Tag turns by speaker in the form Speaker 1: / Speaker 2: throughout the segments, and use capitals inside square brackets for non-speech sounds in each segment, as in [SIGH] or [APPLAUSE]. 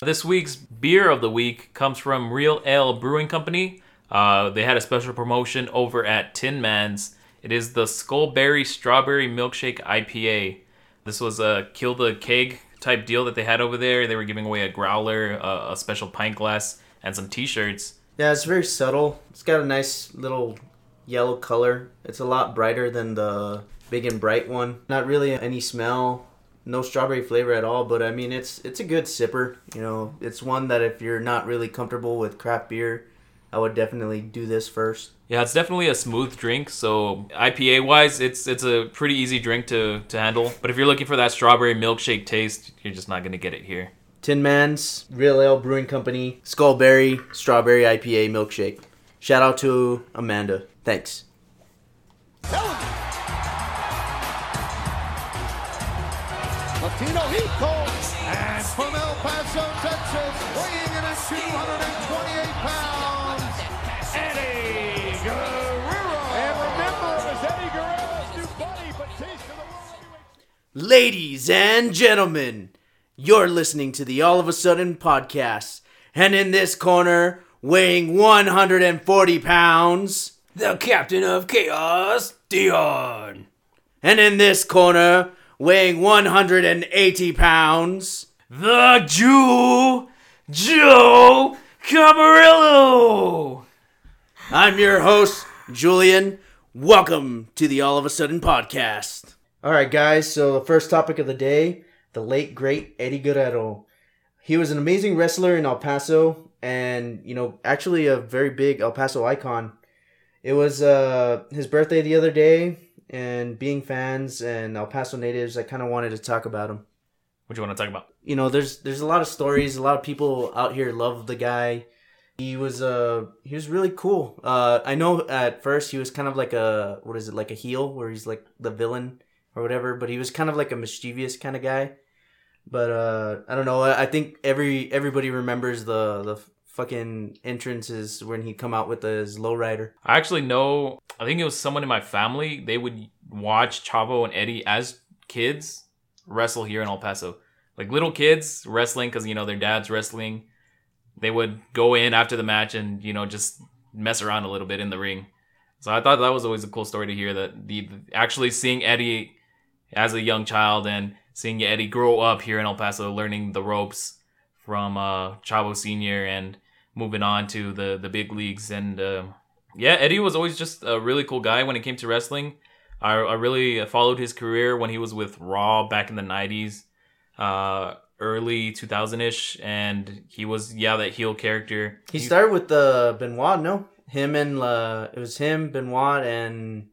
Speaker 1: This week's beer of the week comes from Real Ale Brewing Company. Uh, they had a special promotion over at Tin Man's. It is the Skullberry Strawberry Milkshake IPA. This was a kill the keg type deal that they had over there. They were giving away a growler, a, a special pint glass, and some T-shirts.
Speaker 2: Yeah, it's very subtle. It's got a nice little yellow color. It's a lot brighter than the big and bright one. Not really any smell, no strawberry flavor at all. But I mean, it's it's a good sipper. You know, it's one that if you're not really comfortable with craft beer, I would definitely do this first.
Speaker 1: Yeah, it's definitely a smooth drink. So IPA wise, it's it's a pretty easy drink to to handle. But if you're looking for that strawberry milkshake taste, you're just not gonna get it here.
Speaker 2: Tin Man's Real Ale Brewing Company Skullberry Strawberry IPA Milkshake. Shout out to Amanda. Thanks.
Speaker 3: Latino Heat And from El Paso, Texas, weighing in at 228 pounds, Eddie Guerrero. And remember, it was Eddie Guerrero's new buddy, Batista, the World
Speaker 2: Ladies and gentlemen, you're listening to the All of a Sudden podcast. And in this corner, weighing 140 pounds,
Speaker 4: The captain of chaos, Dion.
Speaker 2: and in this corner, weighing 180 pounds,
Speaker 1: The Jew, Joe Camarillo.
Speaker 2: I'm your host, Julian. Welcome to the All of a Sudden podcast. All right, guys. So the first topic of the day: the late great Eddie Guerrero. He was an amazing wrestler in El Paso, and you know, actually a very big El Paso icon. It was uh, his birthday the other day, and being fans and El Paso natives, I kind of wanted to talk about him
Speaker 1: What do you want to talk about?
Speaker 2: you know there's there's a lot of stories a lot of people out here love the guy. He was uh he was really cool. Uh i know at first he was kind of like a what is it like a heel where he's like the villain or whatever but he was kind of like a mischievous kind of guy. But uh i don't know i I think every everybody remembers the the fucking entrances when he come out with his lowrider
Speaker 1: I actually know. I think it was someone in my family. They would watch Chavo and Eddie as kids wrestle here in El Paso, like little kids wrestling because you know their dad's wrestling. They would go in after the match and you know just mess around a little bit in the ring. So I thought that was always a cool story to hear that the actually seeing Eddie as a young child and seeing Eddie grow up here in El Paso, learning the ropes from uh, Chavo Senior and moving on to the the big leagues and. Uh, yeah, Eddie was always just a really cool guy when it came to wrestling. I, I really followed his career when he was with Raw back in the 90s, uh, early 2000 ish, and he was, yeah, that heel character.
Speaker 2: he started with the benoit no him and uh it was him benoit and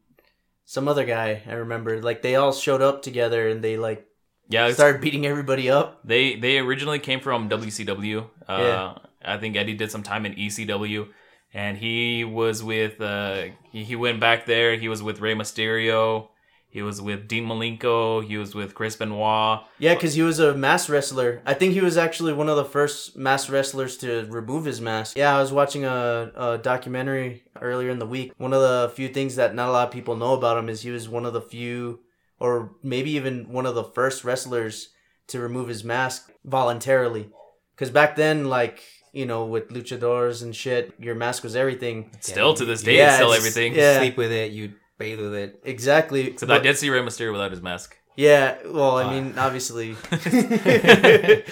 Speaker 2: some other guy i remember like they all showed up together and they like
Speaker 1: yeah,
Speaker 2: started beating everybody up
Speaker 1: they they originally came from WCW. Uh,
Speaker 2: Yeah.
Speaker 1: I think Eddie did some time in ECW, and he was with, uh, he, he went back there. He was with Rey Mysterio. He was with Dean Malenko. He was with Chris Benoit.
Speaker 2: yeah because he was a mass wrestler i think he was actually one of the first mass wrestlers to remove his mask yeah i was watching a, a documentary earlier in the week one of the few things that not a lot of people know about him is he was one of the few or maybe even one of the first wrestlers to remove his mask voluntarily because back then like you know with luchadors and shit your mask was everything
Speaker 1: Still to this day,
Speaker 2: Yeah,
Speaker 1: it's still
Speaker 2: it's-
Speaker 1: everything.
Speaker 2: yeah.
Speaker 4: Sleep with it, you bathe with it.
Speaker 2: exactly
Speaker 1: Except I did see Rey Mysterio without his mask.
Speaker 2: Yeah, well, I
Speaker 4: Uh.
Speaker 2: mean, obviously, [LAUGHS] [LAUGHS]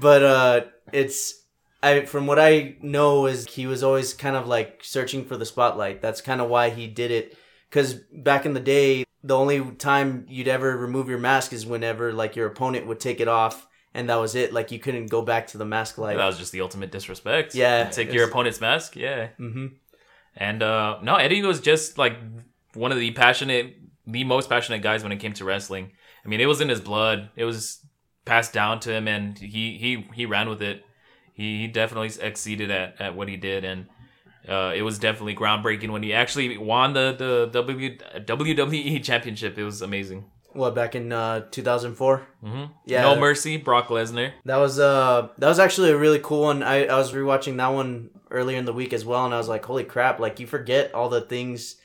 Speaker 2: but uh, it's I from what I know is he was always kind of like searching for the spotlight. That's kind of why he did it. Because back in the day, the only time you'd ever remove your mask is whenever like your opponent would take it off, and that was it. Like you couldn't go back to the mask light.
Speaker 1: that was just the ultimate disrespect.
Speaker 2: Yeah,
Speaker 1: Take your opponent's mask. Yeah.
Speaker 2: hmm
Speaker 1: And uh no, Eddie was just like one of the passionate, the most passionate guys when it came to wrestling. I mean, it was in his blood. It was passed down to him, and he he he ran with it. He, he definitely exceeded at, at what he did, and uh, it was definitely groundbreaking when he actually won the the w, WWE Championship. It was amazing.
Speaker 2: What back in uh, 2004?
Speaker 1: hmm
Speaker 2: Yeah.
Speaker 1: No Mercy, Brock Lesnar.
Speaker 2: That was uh that was actually a really cool one. I, I was rewatching that one earlier in the week as well and I was like, holy crap, like you forget all the things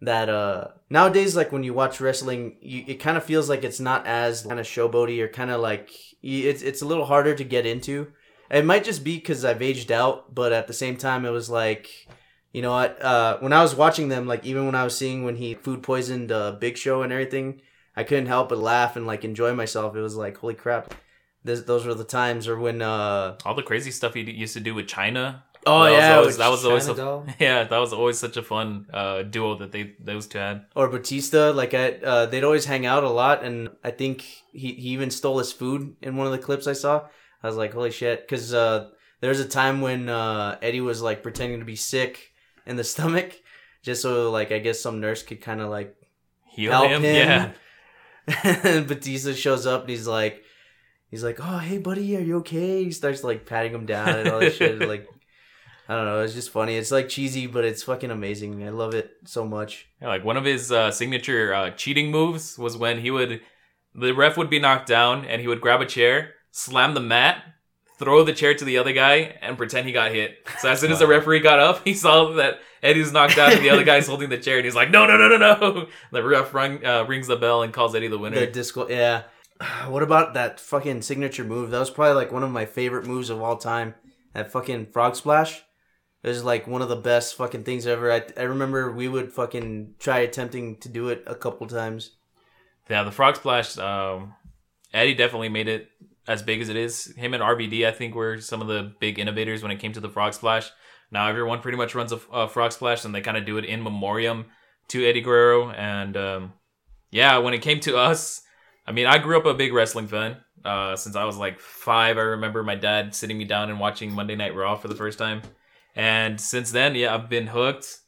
Speaker 2: that uh nowadays like when you watch wrestling you, it kind of feels like it's not as kind of showboaty or kind of like y- it's it's a little harder to get into It might just be because I've aged out, but at the same time, it was like, you know what? Uh, when I was watching them, like even when I was seeing when he food poisoned uh, Big Show and everything, I couldn't help but laugh and like enjoy myself. It was like, holy crap! This, those were the times, or when uh,
Speaker 1: All the crazy stuff he d- used to do with Chyna.
Speaker 2: oh
Speaker 1: that
Speaker 2: yeah,
Speaker 1: was always, that was always
Speaker 5: Chyna
Speaker 1: a,
Speaker 5: doll? [LAUGHS]
Speaker 1: yeah, that was always such a fun uh, duo that they those two had.
Speaker 2: or Batista, like I, uh, they'd always hang out a lot, and I think he, he even stole his food in one of the clips I saw. I was like, holy shit, because uh, there was a time when uh, Eddie was like pretending to be sick in the [LAUGHS] stomach, just so like I guess some nurse could kind of like
Speaker 1: Heal
Speaker 2: help
Speaker 1: him,
Speaker 2: him.
Speaker 1: yeah. [LAUGHS]
Speaker 2: Batista shows up and he's like, he's like, oh hey buddy, are you okay? He starts like patting him down and all this shit. Like, I don't know, it's just funny. It's like cheesy, but it's fucking amazing. I love it so much.
Speaker 1: Yeah, like one of his uh, signature uh, cheating moves was when he would, the ref would be knocked down and he would grab a chair, slam the mat, throw the chair to the other guy, and pretend he got hit. So as soon as the referee got up, [LAUGHS] he saw that Eddie's knocked out and the other guy's [LAUGHS] holding the chair, and he's like, "No, no, no, no, no!" [LAUGHS] The ref rung, uh, rings the bell and calls Eddie the winner.
Speaker 2: The disco, yeah. [SIGHS] What about that fucking signature move? That was probably like one of my favorite moves of all time. That fucking frog splash. It was like one of the best fucking things ever. I, I remember we would fucking try attempting to do it a couple times.
Speaker 1: Yeah, the frog splash. Um, Eddie definitely made it as big as it is. Him and RVD, I think, were some of the big innovators when it came to the frog splash. Now everyone pretty much runs a, a frog splash, and they kind of do it in memoriam to Eddie Guerrero. And um, yeah, when it came to us, I mean, I grew up a big wrestling fan. Uh, since I was like five, I remember my dad sitting me down and watching Monday Night Raw for the first time. And since then, yeah, I've been hooked.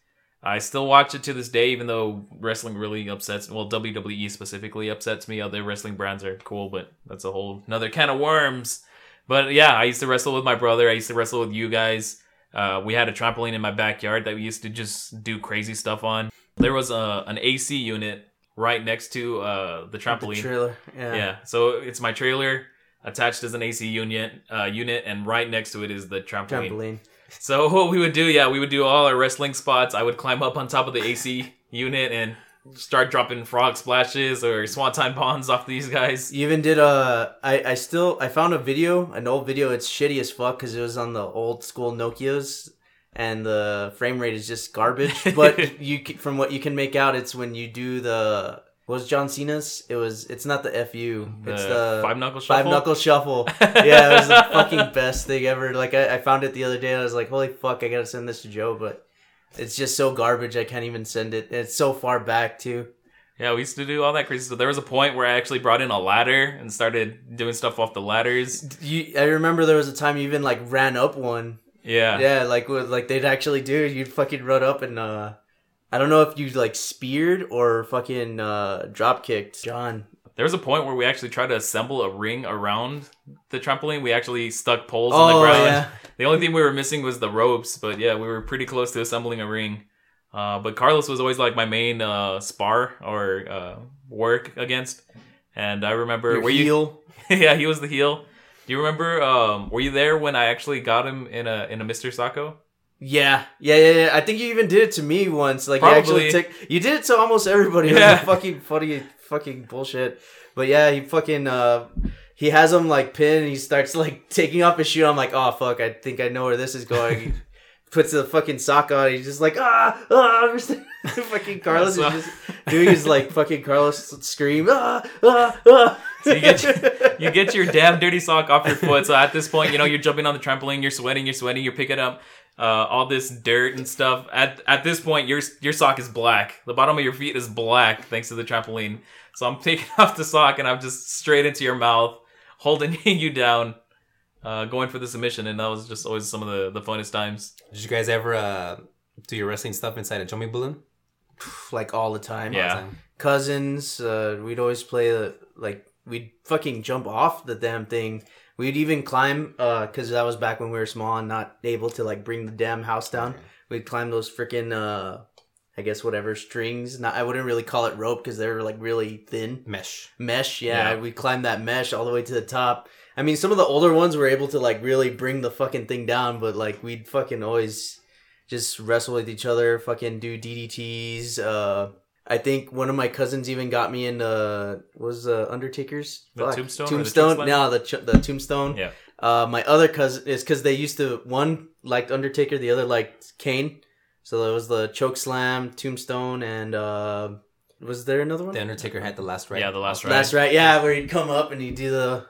Speaker 1: I still watch it to this day, even though wrestling really upsets. Well, WWE specifically upsets me. Other wrestling brands are cool, but that's a whole another can of worms. But yeah, I used to wrestle with my brother. I used to wrestle with you guys. Uh, we had a trampoline in my backyard that we used to just do crazy stuff on. There was a an AC unit right next to uh, the
Speaker 2: The
Speaker 1: trampoline.
Speaker 2: trailer. Yeah.
Speaker 1: Yeah, so it's my trailer attached as an AC unit, uh, unit, and right next to it is the trampoline.
Speaker 2: Trampoline.
Speaker 1: So [LAUGHS] what we would do, yeah, we would do all our wrestling spots. I would climb up on top of the AC [LAUGHS] unit and start dropping frog splashes or swanton bombs off these guys.
Speaker 2: You even did a. I I still I found a video, an old video. It's shitty as fuck because it was on the old school Nokia's, and the frame rate is just garbage. [LAUGHS] But you from what you can make out, it's when you do the was John Cena's. It was. It's not the fu. it's
Speaker 1: The five knuckle shuffle.
Speaker 2: Five knuckle shuffle. [LAUGHS] yeah, it was the fucking best thing ever. Like I, I found it the other day. and I was like, holy fuck, I gotta send this to Joe, but. It's just so garbage. I can't even send it. It's so far back too.
Speaker 1: Yeah, we used to do all that crazy stuff. There was a point where I actually brought in a ladder and started doing stuff off the ladders.
Speaker 2: You, I remember there was a time you even like ran up one
Speaker 1: Yeah.
Speaker 2: Yeah, like what like they'd actually do. You'd fucking run up and uh I don't know if you like speared or fucking uh drop kicked John.
Speaker 1: There was a point where we actually tried to assemble a ring around the trampoline. We actually stuck poles on the
Speaker 2: Oh,
Speaker 1: ground.
Speaker 2: yeah. [LAUGHS]
Speaker 1: The only thing we were missing was the ropes, but yeah, we were pretty close to assembling a ring. Uh, but Carlos was always like my main uh, spar or uh, work against. And I remember
Speaker 2: Your
Speaker 1: were
Speaker 2: heel.
Speaker 1: you? [LAUGHS] yeah, he was the heel. Do you remember? Um, were you there when I actually got him in a in a Mr. Socko?
Speaker 2: Yeah. yeah, yeah, yeah. I think you even did it to me once. Like you actually
Speaker 1: Probably.
Speaker 2: took you did it to almost everybody.
Speaker 1: Yeah.
Speaker 2: fucking funny fucking bullshit. But yeah, he fucking uh he has him like pinned and he starts like taking off his shoe. I'm like, oh fuck, I think I know where this is going. He [LAUGHS] puts the fucking sock on. He's just like ah ah. [LAUGHS] fucking [LAUGHS] Carlos is just doing his like fucking Carlos scream ah ah ah.
Speaker 1: So you get your, you get your damn dirty sock off your foot. So at this point, you know you're jumping on the trampoline, you're sweating, you're sweating, you're picking up uh, all this dirt and stuff. At at this point, your your sock is black. The bottom of your feet is black thanks to the trampoline. So I'm [LAUGHS] taking off the sock and I'm just straight into your mouth, holding [LAUGHS] you down, uh, going for the submission, and that was just always some of the the funnest times.
Speaker 5: Did you guys ever uh, do your wrestling stuff inside a Jomi balloon? [SIGHS]
Speaker 2: like all the time.
Speaker 1: Yeah.
Speaker 2: cousins. Uh, we'd always play the like we'd fucking jump off the damn thing. We'd even climb because that was back when we were small and not able to like bring the damn house down. We'd climb those freaking uh, I guess whatever strings. Not I wouldn't really call it rope because they were like really thin
Speaker 5: Mesh.
Speaker 2: mesh. Yeah,
Speaker 1: Yeah.
Speaker 2: we climbed that mesh all the way to the top. I mean, some of the older ones were able to like really bring the fucking thing down, but like we'd fucking always just wrestle with each other, fucking do DDTs. Uh, I think one of my cousins even got me into was uh, Undertaker's
Speaker 1: The
Speaker 2: Fuck.
Speaker 1: tombstone or the
Speaker 2: Tombstone.
Speaker 1: chokeslam?
Speaker 2: no, the ch- the tombstone.
Speaker 1: Yeah.
Speaker 2: Uh, my other cousin is because they used to one liked Undertaker, the other liked Kane. So there was the choke slam, tombstone, and uh, was there another one?
Speaker 5: The Undertaker had the last right.
Speaker 1: Yeah, the last ride.
Speaker 2: Last right. Yeah, where he'd come up and he'd do the.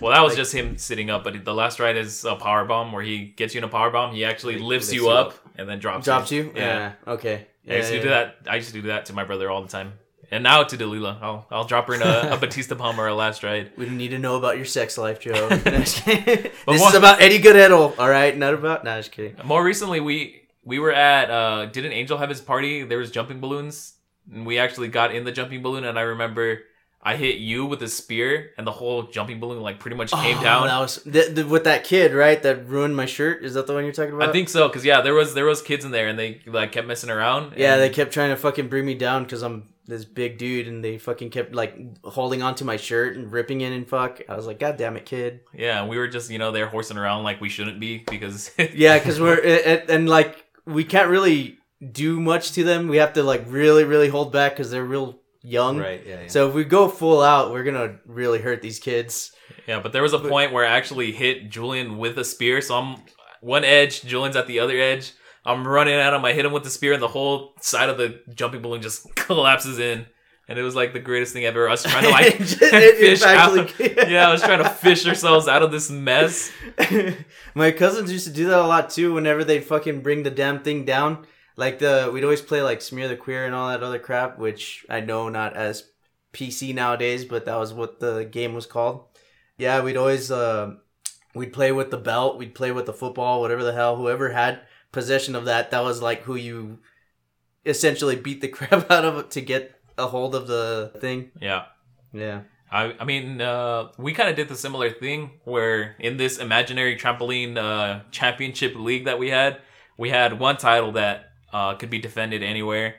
Speaker 1: Well, that was
Speaker 2: Like-
Speaker 1: just him sitting up, but the last ride is a power bomb where he gets you in a power bomb. He actually
Speaker 5: He
Speaker 1: lifts,
Speaker 5: lifts
Speaker 1: you
Speaker 5: you
Speaker 1: up,
Speaker 5: up.
Speaker 1: and then drops
Speaker 2: Drops
Speaker 1: you.
Speaker 2: you?
Speaker 1: Yeah.
Speaker 2: Okay.
Speaker 1: I used to do that. I used to do that to my brother all the time, and now to Delila. I'll I'll drop her in a, a [LAUGHS] Batista bomb or a last ride.
Speaker 2: We don't need to know about your sex life, Joe. [LAUGHS] [LAUGHS] No, just kidding. this
Speaker 1: what-
Speaker 2: is about Eddie Guerrero, all right? Not about. Nah, just kidding.
Speaker 1: More recently, we we were at uh didn't Angel have his party? There was jumping balloons, and we actually got in the jumping balloon, and I remember I hit you with a spear, and the whole jumping balloon like pretty much came
Speaker 2: Oh,
Speaker 1: down.
Speaker 2: That was the, the, with that kid, right? That ruined my shirt. Is that the one you're talking about?
Speaker 1: I think so, cause yeah, there was there was kids in there, and they like kept messing around.
Speaker 2: Yeah,
Speaker 1: and-
Speaker 2: they kept trying to fucking bring me down because I'm this big dude, and they fucking kept like holding onto my shirt and ripping it and fuck. I was like, God damn it, kid.
Speaker 1: yeah, we were just you know there horsing around like we shouldn't be because [LAUGHS]
Speaker 2: Yeah, because we're it- and like we can't really do much to them. We have to like really, really hold back because they're real young.
Speaker 5: Right. Yeah. yeah.
Speaker 2: So if we go full out, we're gonna really hurt these kids.
Speaker 1: Yeah, but there was a point where I actually hit Julian with a spear. So I'm one edge, Julian's at the other edge. I'm running at him. I hit him with the spear, and the whole side of the jumping balloon just [LAUGHS] collapses in. And it was like the greatest thing ever. I was trying to like [LAUGHS]
Speaker 2: just- it- it [LAUGHS]
Speaker 1: fish out.
Speaker 2: actually-
Speaker 1: Yeah, I was trying to fish ourselves out of this mess.
Speaker 2: My cousins used to do that a lot too. Whenever they fucking bring the damn thing down, like the we'd always play like smear the queer and all that other crap, which I know not as PC nowadays, but that was what the game was called. Yeah, we'd always uh, we'd play with the belt, we'd play with the football, whatever the hell. Whoever had possession of that, that was like who you essentially beat the [LAUGHS] crap out of to get a hold of the thing.
Speaker 1: Yeah.
Speaker 2: Yeah.
Speaker 1: I, I mean, uh, we kind of did the similar thing where in this imaginary trampoline uh, championship league that we had, we had one title that uh, could be defended anywhere.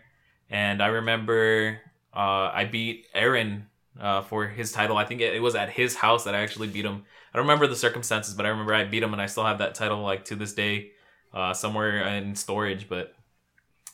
Speaker 1: And I remember uh, I beat Aaron uh, for his title. I think it, it was at his house that I actually beat him. I don't remember the circumstances, but I remember I beat him, and I still have that title like to this day, uh, somewhere in storage. But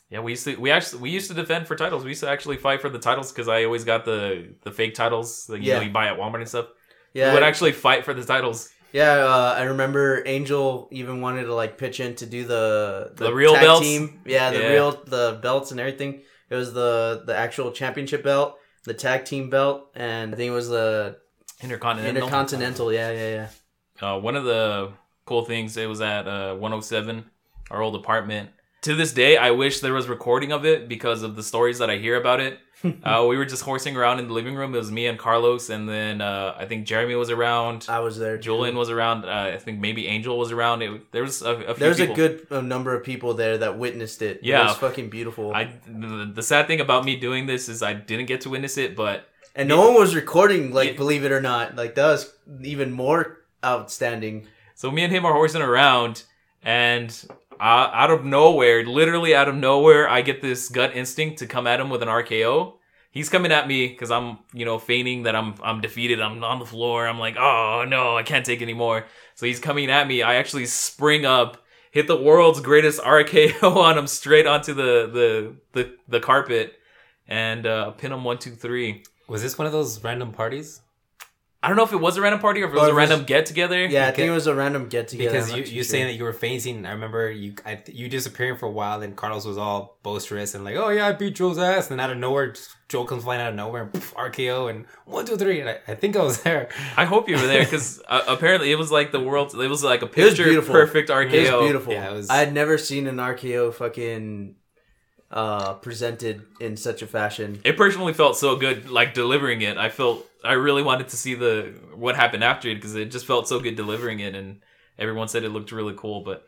Speaker 1: yeah, we used to we actually we used to defend for titles. We used to actually fight for the titles because I always got the the fake titles that you
Speaker 2: Yeah.
Speaker 1: know you buy at Walmart and stuff.
Speaker 2: Yeah.
Speaker 1: we would actually fight for the titles.
Speaker 2: Yeah, uh, I remember Angel even wanted to like pitch in to do the
Speaker 1: The real
Speaker 2: tag
Speaker 1: belts?
Speaker 2: team. Yeah, the
Speaker 1: Yeah.
Speaker 2: real the belts and everything. It was the the actual championship belt, the tag team belt, and I think it was the
Speaker 1: Intercontinental.
Speaker 2: intercontinental. Yeah, yeah, yeah.
Speaker 1: uh, one of the cool things it was at uh, 107 our old apartment to this day i wish there was recording of it because of the stories that i hear about it [LAUGHS] uh, we were just horsing around in the living room it was me and carlos and then uh, i think jeremy was around
Speaker 2: I was there. too.
Speaker 1: julian was around uh, i think maybe angel was around it, there was a, a few
Speaker 2: There's a good uh, number of people there that witnessed it.
Speaker 1: Yeah.
Speaker 2: it was fucking beautiful.
Speaker 1: I, the, the sad thing about me doing this is i didn't get to witness it but
Speaker 2: and no one was recording. Like,
Speaker 1: Yeah.
Speaker 2: believe it or not, like that was even more outstanding.
Speaker 1: So me and him are horsing around, and uh, out of nowhere, literally out of nowhere, I get this gut instinct to come at him with an RKO. He's coming at me because I'm, you know, feigning that I'm I'm defeated. I'm on the floor. I'm like, oh no, I can't take anymore. So he's coming at me. I actually spring up, hit the world's greatest RKO [LAUGHS] on him straight onto the the the, the carpet, and uh, pin him one two three.
Speaker 5: Was this one of those random parties?
Speaker 1: I don't know if it was a random party or if it was
Speaker 2: Or
Speaker 1: a
Speaker 2: it was-
Speaker 1: random get together.
Speaker 2: Yeah, I think it was a random get together.
Speaker 5: Because you you saying that you were fainting. I remember you I, you disappearing for a while, and Carlos was all boisterous and like, "Oh yeah, I beat Joel's ass." And out of nowhere, Joel comes flying out of nowhere and poof, RKO and one two three. And I, I think I was there.
Speaker 1: I hope you were there because [LAUGHS] uh, apparently it was like the world. It was like a
Speaker 2: was
Speaker 1: picture
Speaker 2: beautiful.
Speaker 1: perfect RKO.
Speaker 2: It was beautiful.
Speaker 5: Yeah, it was-
Speaker 2: I had never seen an RKO fucking uh presented in such a fashion.
Speaker 1: It personally felt so good, like delivering it. I felt I really wanted to see the what happened after it because it just felt so good delivering it, and everyone said it looked really cool. But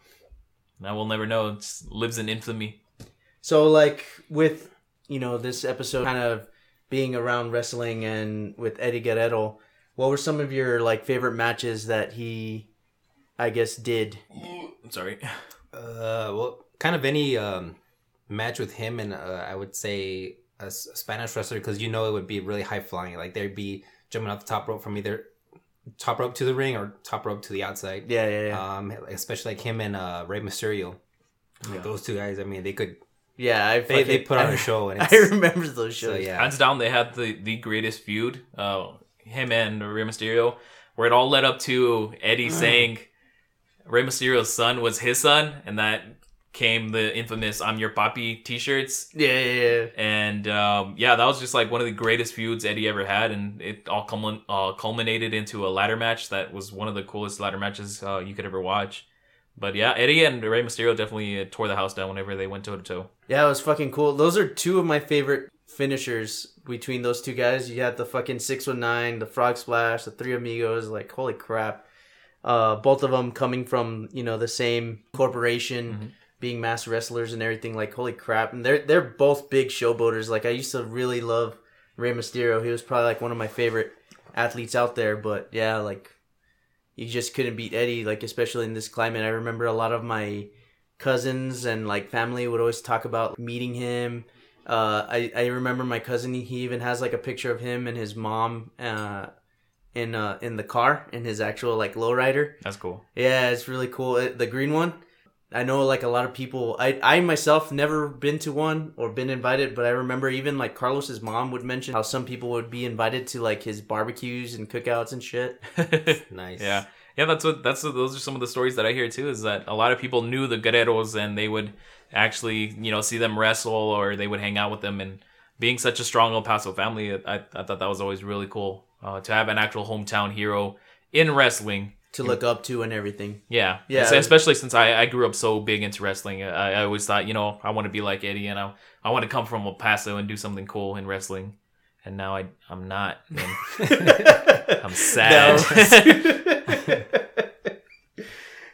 Speaker 1: I will never know. It lives in infamy.
Speaker 2: So like with you know this episode kind of being around wrestling and with Eddie Guerrero, what were some of your like favorite matches that he I guess did?
Speaker 1: I'm sorry.
Speaker 5: Uh, well, kind of any um, match with him and uh, I would say a, s- a Spanish wrestler because you know it would be really high flying. Like they'd be jumping off the top rope from either top rope to the ring or top rope to the outside.
Speaker 2: Yeah, yeah, yeah.
Speaker 5: Um, especially like him and uh, Rey Mysterio. Those two guys, I mean, they could
Speaker 2: yeah, I
Speaker 5: they, they put on
Speaker 2: I-
Speaker 5: a [LAUGHS] show and
Speaker 2: I remember those shows.
Speaker 5: so yeah.
Speaker 1: Hands down, they had the the greatest feud. Uh, him and Rey Mysterio. where it all led up to Eddie saying Rey Mysterio's son was his son, and that came the infamous "I'm Your Papi" T-shirts.
Speaker 2: Yeah, yeah, yeah.
Speaker 1: And um, yeah, that was just like one of the greatest feuds Eddie ever had, and it all culmin- uh, culminated into a ladder match that was one of the coolest ladder matches uh, you could ever watch. But yeah, Eddie and Rey Mysterio definitely uh, tore the house down whenever they went toe to toe.
Speaker 2: Yeah, it was fucking cool. Those are two of my favorite finishers between those two guys. You had the fucking 619, the Frog Splash, the Three Amigos. Like, holy crap. Uh, both of them coming from, you know, the same corporation, being master wrestlers and everything. Like, holy crap. And they're, they're both big showboaters. Like, I used to really love Rey Mysterio. He was probably like one of my favorite athletes out there. But yeah, like, you just couldn't beat Eddie, like, especially in this climate. I remember a lot of my cousins and like family would always talk about meeting him. Uh, I I remember my cousin. He even has like a picture of him and his mom uh, in uh, in the car in his actual like lowrider.
Speaker 1: That's cool.
Speaker 2: Yeah, it's really cool. It, the green one. I know like a lot of people. I I myself never been to one or been invited, but I remember even like Carlos's mom would mention how some people would be invited to like his barbecues and cookouts and shit. [LAUGHS]
Speaker 5: Nice.
Speaker 1: Yeah, yeah. That's what. That's what, those are some of the stories that I hear too. Is that a lot of people knew the Guerreros and they would actually, you know, see them wrestle or they would hang out with them. And being such a strong El Paso family, I, I thought that was always really cool uh, to have an actual hometown hero in wrestling.
Speaker 2: To look up to and everything.
Speaker 1: Yeah,
Speaker 2: Yeah.
Speaker 1: Es- Especially since I, I grew up so big into wrestling, I, I always thought, you know, I want to be like Eddie, and I I want to come from El Paso and do something cool in wrestling. And now I I'm not. [LAUGHS] I'm sad. [LAUGHS]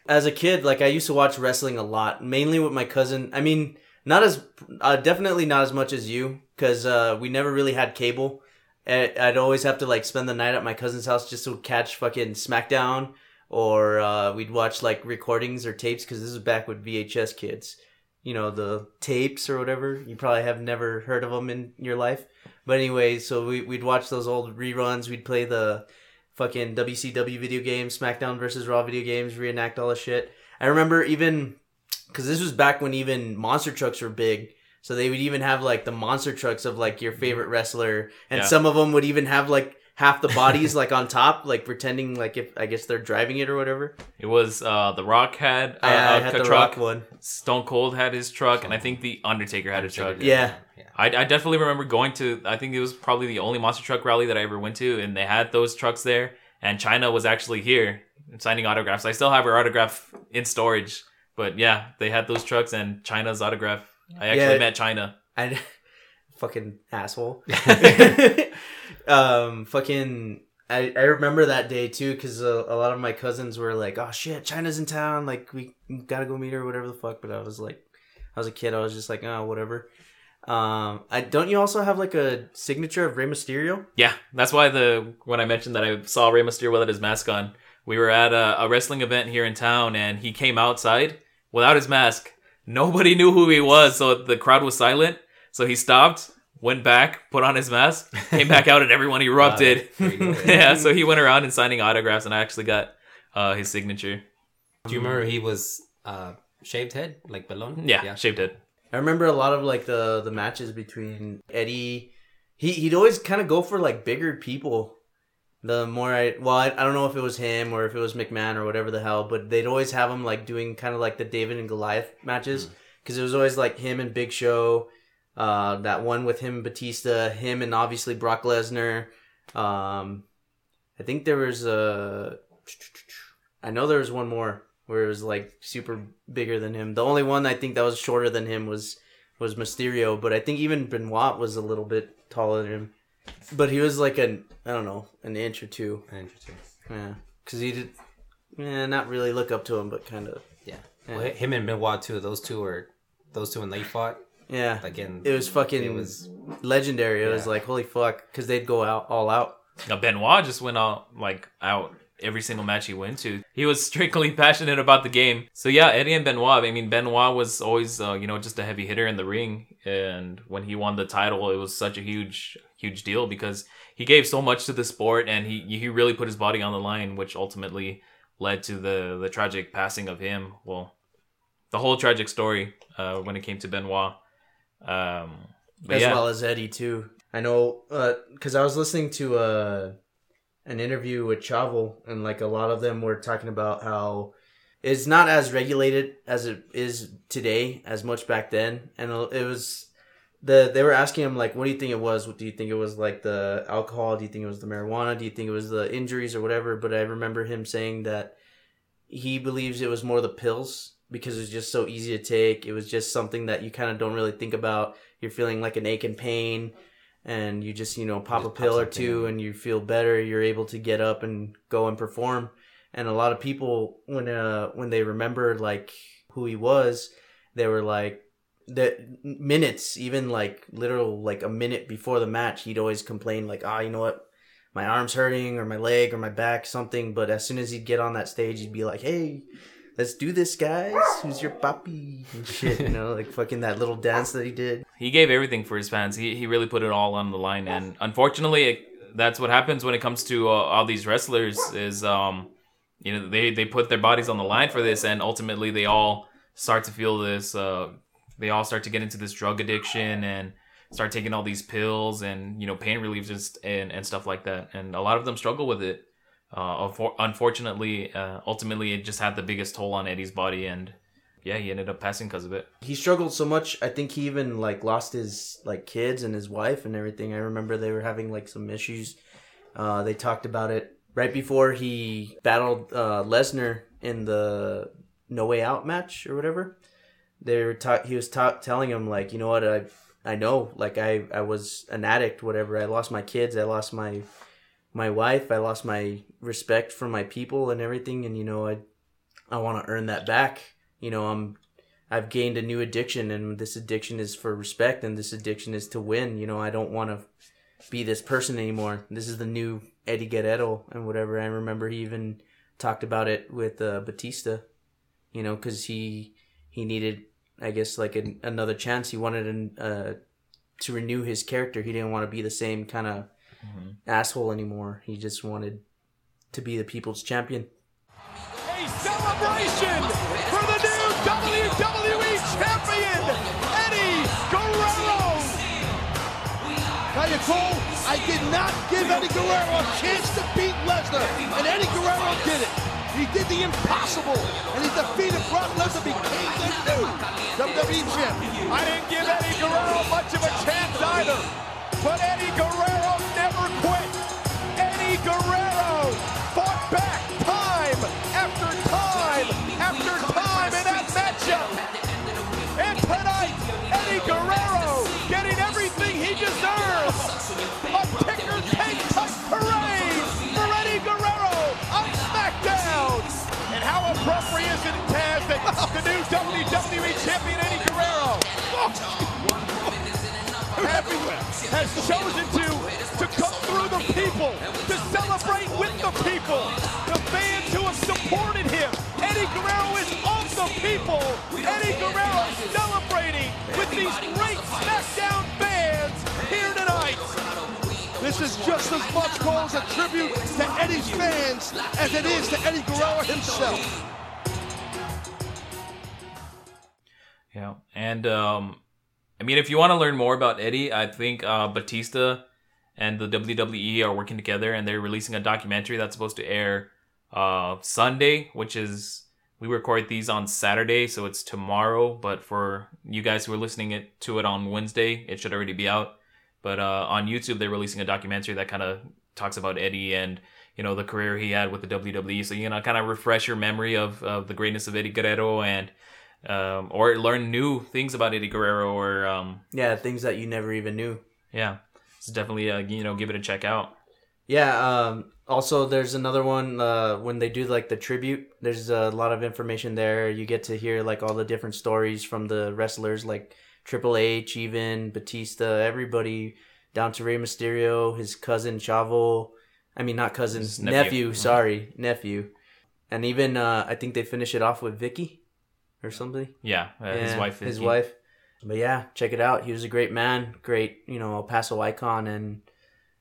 Speaker 2: as a kid, like I used to watch wrestling a lot, mainly with my cousin. I mean, not as uh, definitely not as much as you, because uh, we never really had cable. I'd always have to like spend the night at my cousin's house just to catch fucking SmackDown, or uh, we'd watch like recordings or tapes because this is back with VHS kids. You know the tapes or whatever. You probably have never heard of them in your life, but anyway, so we we'd watch those old reruns. We'd play the fucking WCW video games, SmackDown versus Raw video games, reenact all the shit. I remember even because this was back when even monster trucks were big. So they would even have like the monster trucks of like your favorite wrestler, and
Speaker 1: Yeah.
Speaker 2: some of them would even have like half the bodies [LAUGHS] like on top, like pretending like if I guess they're driving it or whatever.
Speaker 1: It was uh, The Rock had uh,
Speaker 2: I, I
Speaker 1: a
Speaker 2: had the
Speaker 1: truck.
Speaker 2: rock one.
Speaker 1: Stone Cold had his truck, and I think the Undertaker had his truck.
Speaker 2: Yeah.
Speaker 5: Yeah.
Speaker 1: I, I definitely remember going to. I think it was probably the only monster truck rally that I ever went to, and they had those trucks there. And Chyna was actually here signing autographs. I still have her autograph in storage, but yeah, they had those trucks and Chyna's autograph. I actually
Speaker 2: Yeah.
Speaker 1: met Chyna.
Speaker 2: I [LAUGHS] fucking asshole. [LAUGHS] um, fucking. I, I remember that day too because a, a lot of my cousins were like, "Oh shit, Chyna's in town. Like we gotta go meet her, or whatever the fuck." But I was like, I was a kid. I was just like, "Oh, whatever." Um, I don't you also have like a signature of Rey Mysterio?
Speaker 1: Yeah, that's why the when I mentioned that I saw Rey Mysterio without his mask on, we were at a, a wrestling event here in town, and he came outside without his mask. Nobody knew who he was, so the crowd was silent. So he stopped, went back, put on his mask, came back out, and everyone erupted.
Speaker 5: There [LAUGHS]
Speaker 1: yeah, so he went around and signing autographs, and I actually got uh, his signature.
Speaker 5: Do you remember he was uh, shaved head, like balloon?
Speaker 1: Yeah, yeah, shaved head.
Speaker 2: I remember a lot of like the the matches between Eddie. He he'd always kind of go for like bigger people. The more I well, I, I don't know if it was him or if it was McMahon or whatever the hell, but they'd always have him like doing kind of like the David and Goliath matches because it was always like him and Big Show. Uh, that one with him Batista, him and obviously Brock Lesnar. Um, I think there was a. I know there was one more where it was like super bigger than him. The only one I think that was shorter than him was was Mysterio, but I think even Benoit was a little bit taller than him. But he was like an I don't know an inch or two.
Speaker 5: Interesting.
Speaker 2: Yeah, because he did. Yeah, not really look up to him, but kind of.
Speaker 5: Yeah.
Speaker 2: Yeah.
Speaker 5: Well, him and Benoit too. Those two were those two when they fought.
Speaker 2: Yeah,
Speaker 5: Again,
Speaker 2: it was fucking
Speaker 5: It was
Speaker 2: legendary. It was like holy fuck, because they'd go out all out.
Speaker 1: Now, Benoit just went all like out every single match he went to. He was [LAUGHS] strictly passionate about the game. So yeah, Eddie and Benoit. I mean, Benoit was always uh, you know just a heavy hitter in the ring, and when he won the title, it was such a huge huge deal because he gave so much to the sport, and he he really put his body on the line, which ultimately led to the the tragic passing of him. Well, the whole tragic story uh, when it came to Benoit. Um,
Speaker 2: as
Speaker 1: yeah,
Speaker 2: well as Eddie too. I know because I was listening to uh an interview with Chavo, and like a lot of them were talking about how it's not as regulated as it is today as much back then, and it was the they were asking him like, what do you think it was? What do you think it was like the alcohol? Do you think it was the marijuana? Do you think it was the injuries or whatever? But I remember him saying that he believes it was more the pills because it's just so easy to take. It was just something that you kind of don't really think about. You're feeling like an ache and pain, and you just you know pop
Speaker 5: Just
Speaker 2: a pill or two, and you feel better. You're able to get up and go and perform. And a lot of people when uh when they remember like who he was, they were like the minutes, even like literal like a minute before the match, he'd always complain like, ah, you know what, my arm's hurting or my leg or my back, something. But as soon as he'd get on that stage, he'd be like, hey, let's do this, guys. Who's your papi? And shit, you know, like fucking that little dance that he did.
Speaker 1: he gave everything for his fans. He he really put it all on the line, and unfortunately, it, that's what happens when it comes to uh, all these wrestlers. Is um, you know, they they put their bodies on the line for this, and ultimately they all start to feel this. Uh, they all start to get into this drug addiction and start taking all these pills and you know pain relievers and and stuff like that. And a lot of them struggle with it. Uh, unfortunately, uh, ultimately, it just had the biggest toll on Eddie's body, and yeah, he ended up passing because of it.
Speaker 2: He struggled so much. I think he even like lost his like kids and his wife and everything. I remember they were having like some issues. Uh, they talked about it right before he battled uh, Lesnar in the No Way Out match or whatever. They were ta- he was ta- telling him like, you know what, I I know, like I I was an addict, whatever. I lost my kids, I lost my my wife, I lost my respect for my people and everything, and you know I I want to earn that back. You know, I'm I've gained a new addiction, and this addiction is for respect, and this addiction is to win. You know, I don't want to be this person anymore. This is the new Eddie Guerrero and whatever. I remember he even talked about it with uh, Batista. You know, because he he needed, I guess, like an, another chance. He wanted an, uh, to renew his character. He didn't want to be the same kind of Mm-hmm. asshole anymore. He just wanted to be the people's champion.
Speaker 3: A celebration for the new WWE Champion, Eddie Guerrero. Tell you, Cole, I did not give Eddie Guerrero a chance to beat Lesnar, and Eddie Guerrero did it. He did the impossible, and he defeated Brock Lesnar, became the new WWE Champion. I didn't give Eddie Guerrero much of a chance either, but Eddie Guerrero parade for Eddie Guerrero on SmackDown. And how appropriate is it, Taz, that the new WWE Champion Eddie Guerrero everywhere has chosen to to come through the people, to celebrate with the people, the fans who have supported him. Eddie Guerrero is of the people. Eddie Guerrero celebrating with these great SmackDown fans here tonight. This is just as much Cole as a tribute to Eddie's fans as it is to Eddie Guerrero himself.
Speaker 1: Yeah, and um, I mean, if you want to learn more about Eddie, I think uh, Batista and the WWE are working together, and they're releasing a documentary that's supposed to air uh, Sunday, which is we record these on Saturday, so it's tomorrow. But for you guys who are listening it to it on Wednesday, it should already be out. But uh, on YouTube, they're releasing a documentary that kind of talks about Eddie and you know the career he had with the WWE. So you know, kind of refresh your memory of, of the greatness of Eddie Guerrero and um, or learn new things about Eddie Guerrero or um,
Speaker 2: Yeah, things that you never even knew.
Speaker 1: yeah, it's definitely uh, you know give it a check out.
Speaker 2: Yeah. Um, also, there's another one uh, when they do like the tribute. There's a lot of information there. You get to hear like all the different stories from the wrestlers, like Triple H, even Batista, everybody down to Rey Mysterio, his cousin Chavo. I mean, not cousin, nephew.
Speaker 1: nephew.
Speaker 2: Sorry, nephew. And even uh, I think they finish it off with Vickie or something.
Speaker 1: Yeah, uh, his wife.
Speaker 2: His wife. But yeah, check it out. He was a great man, great, you know, El Paso icon, and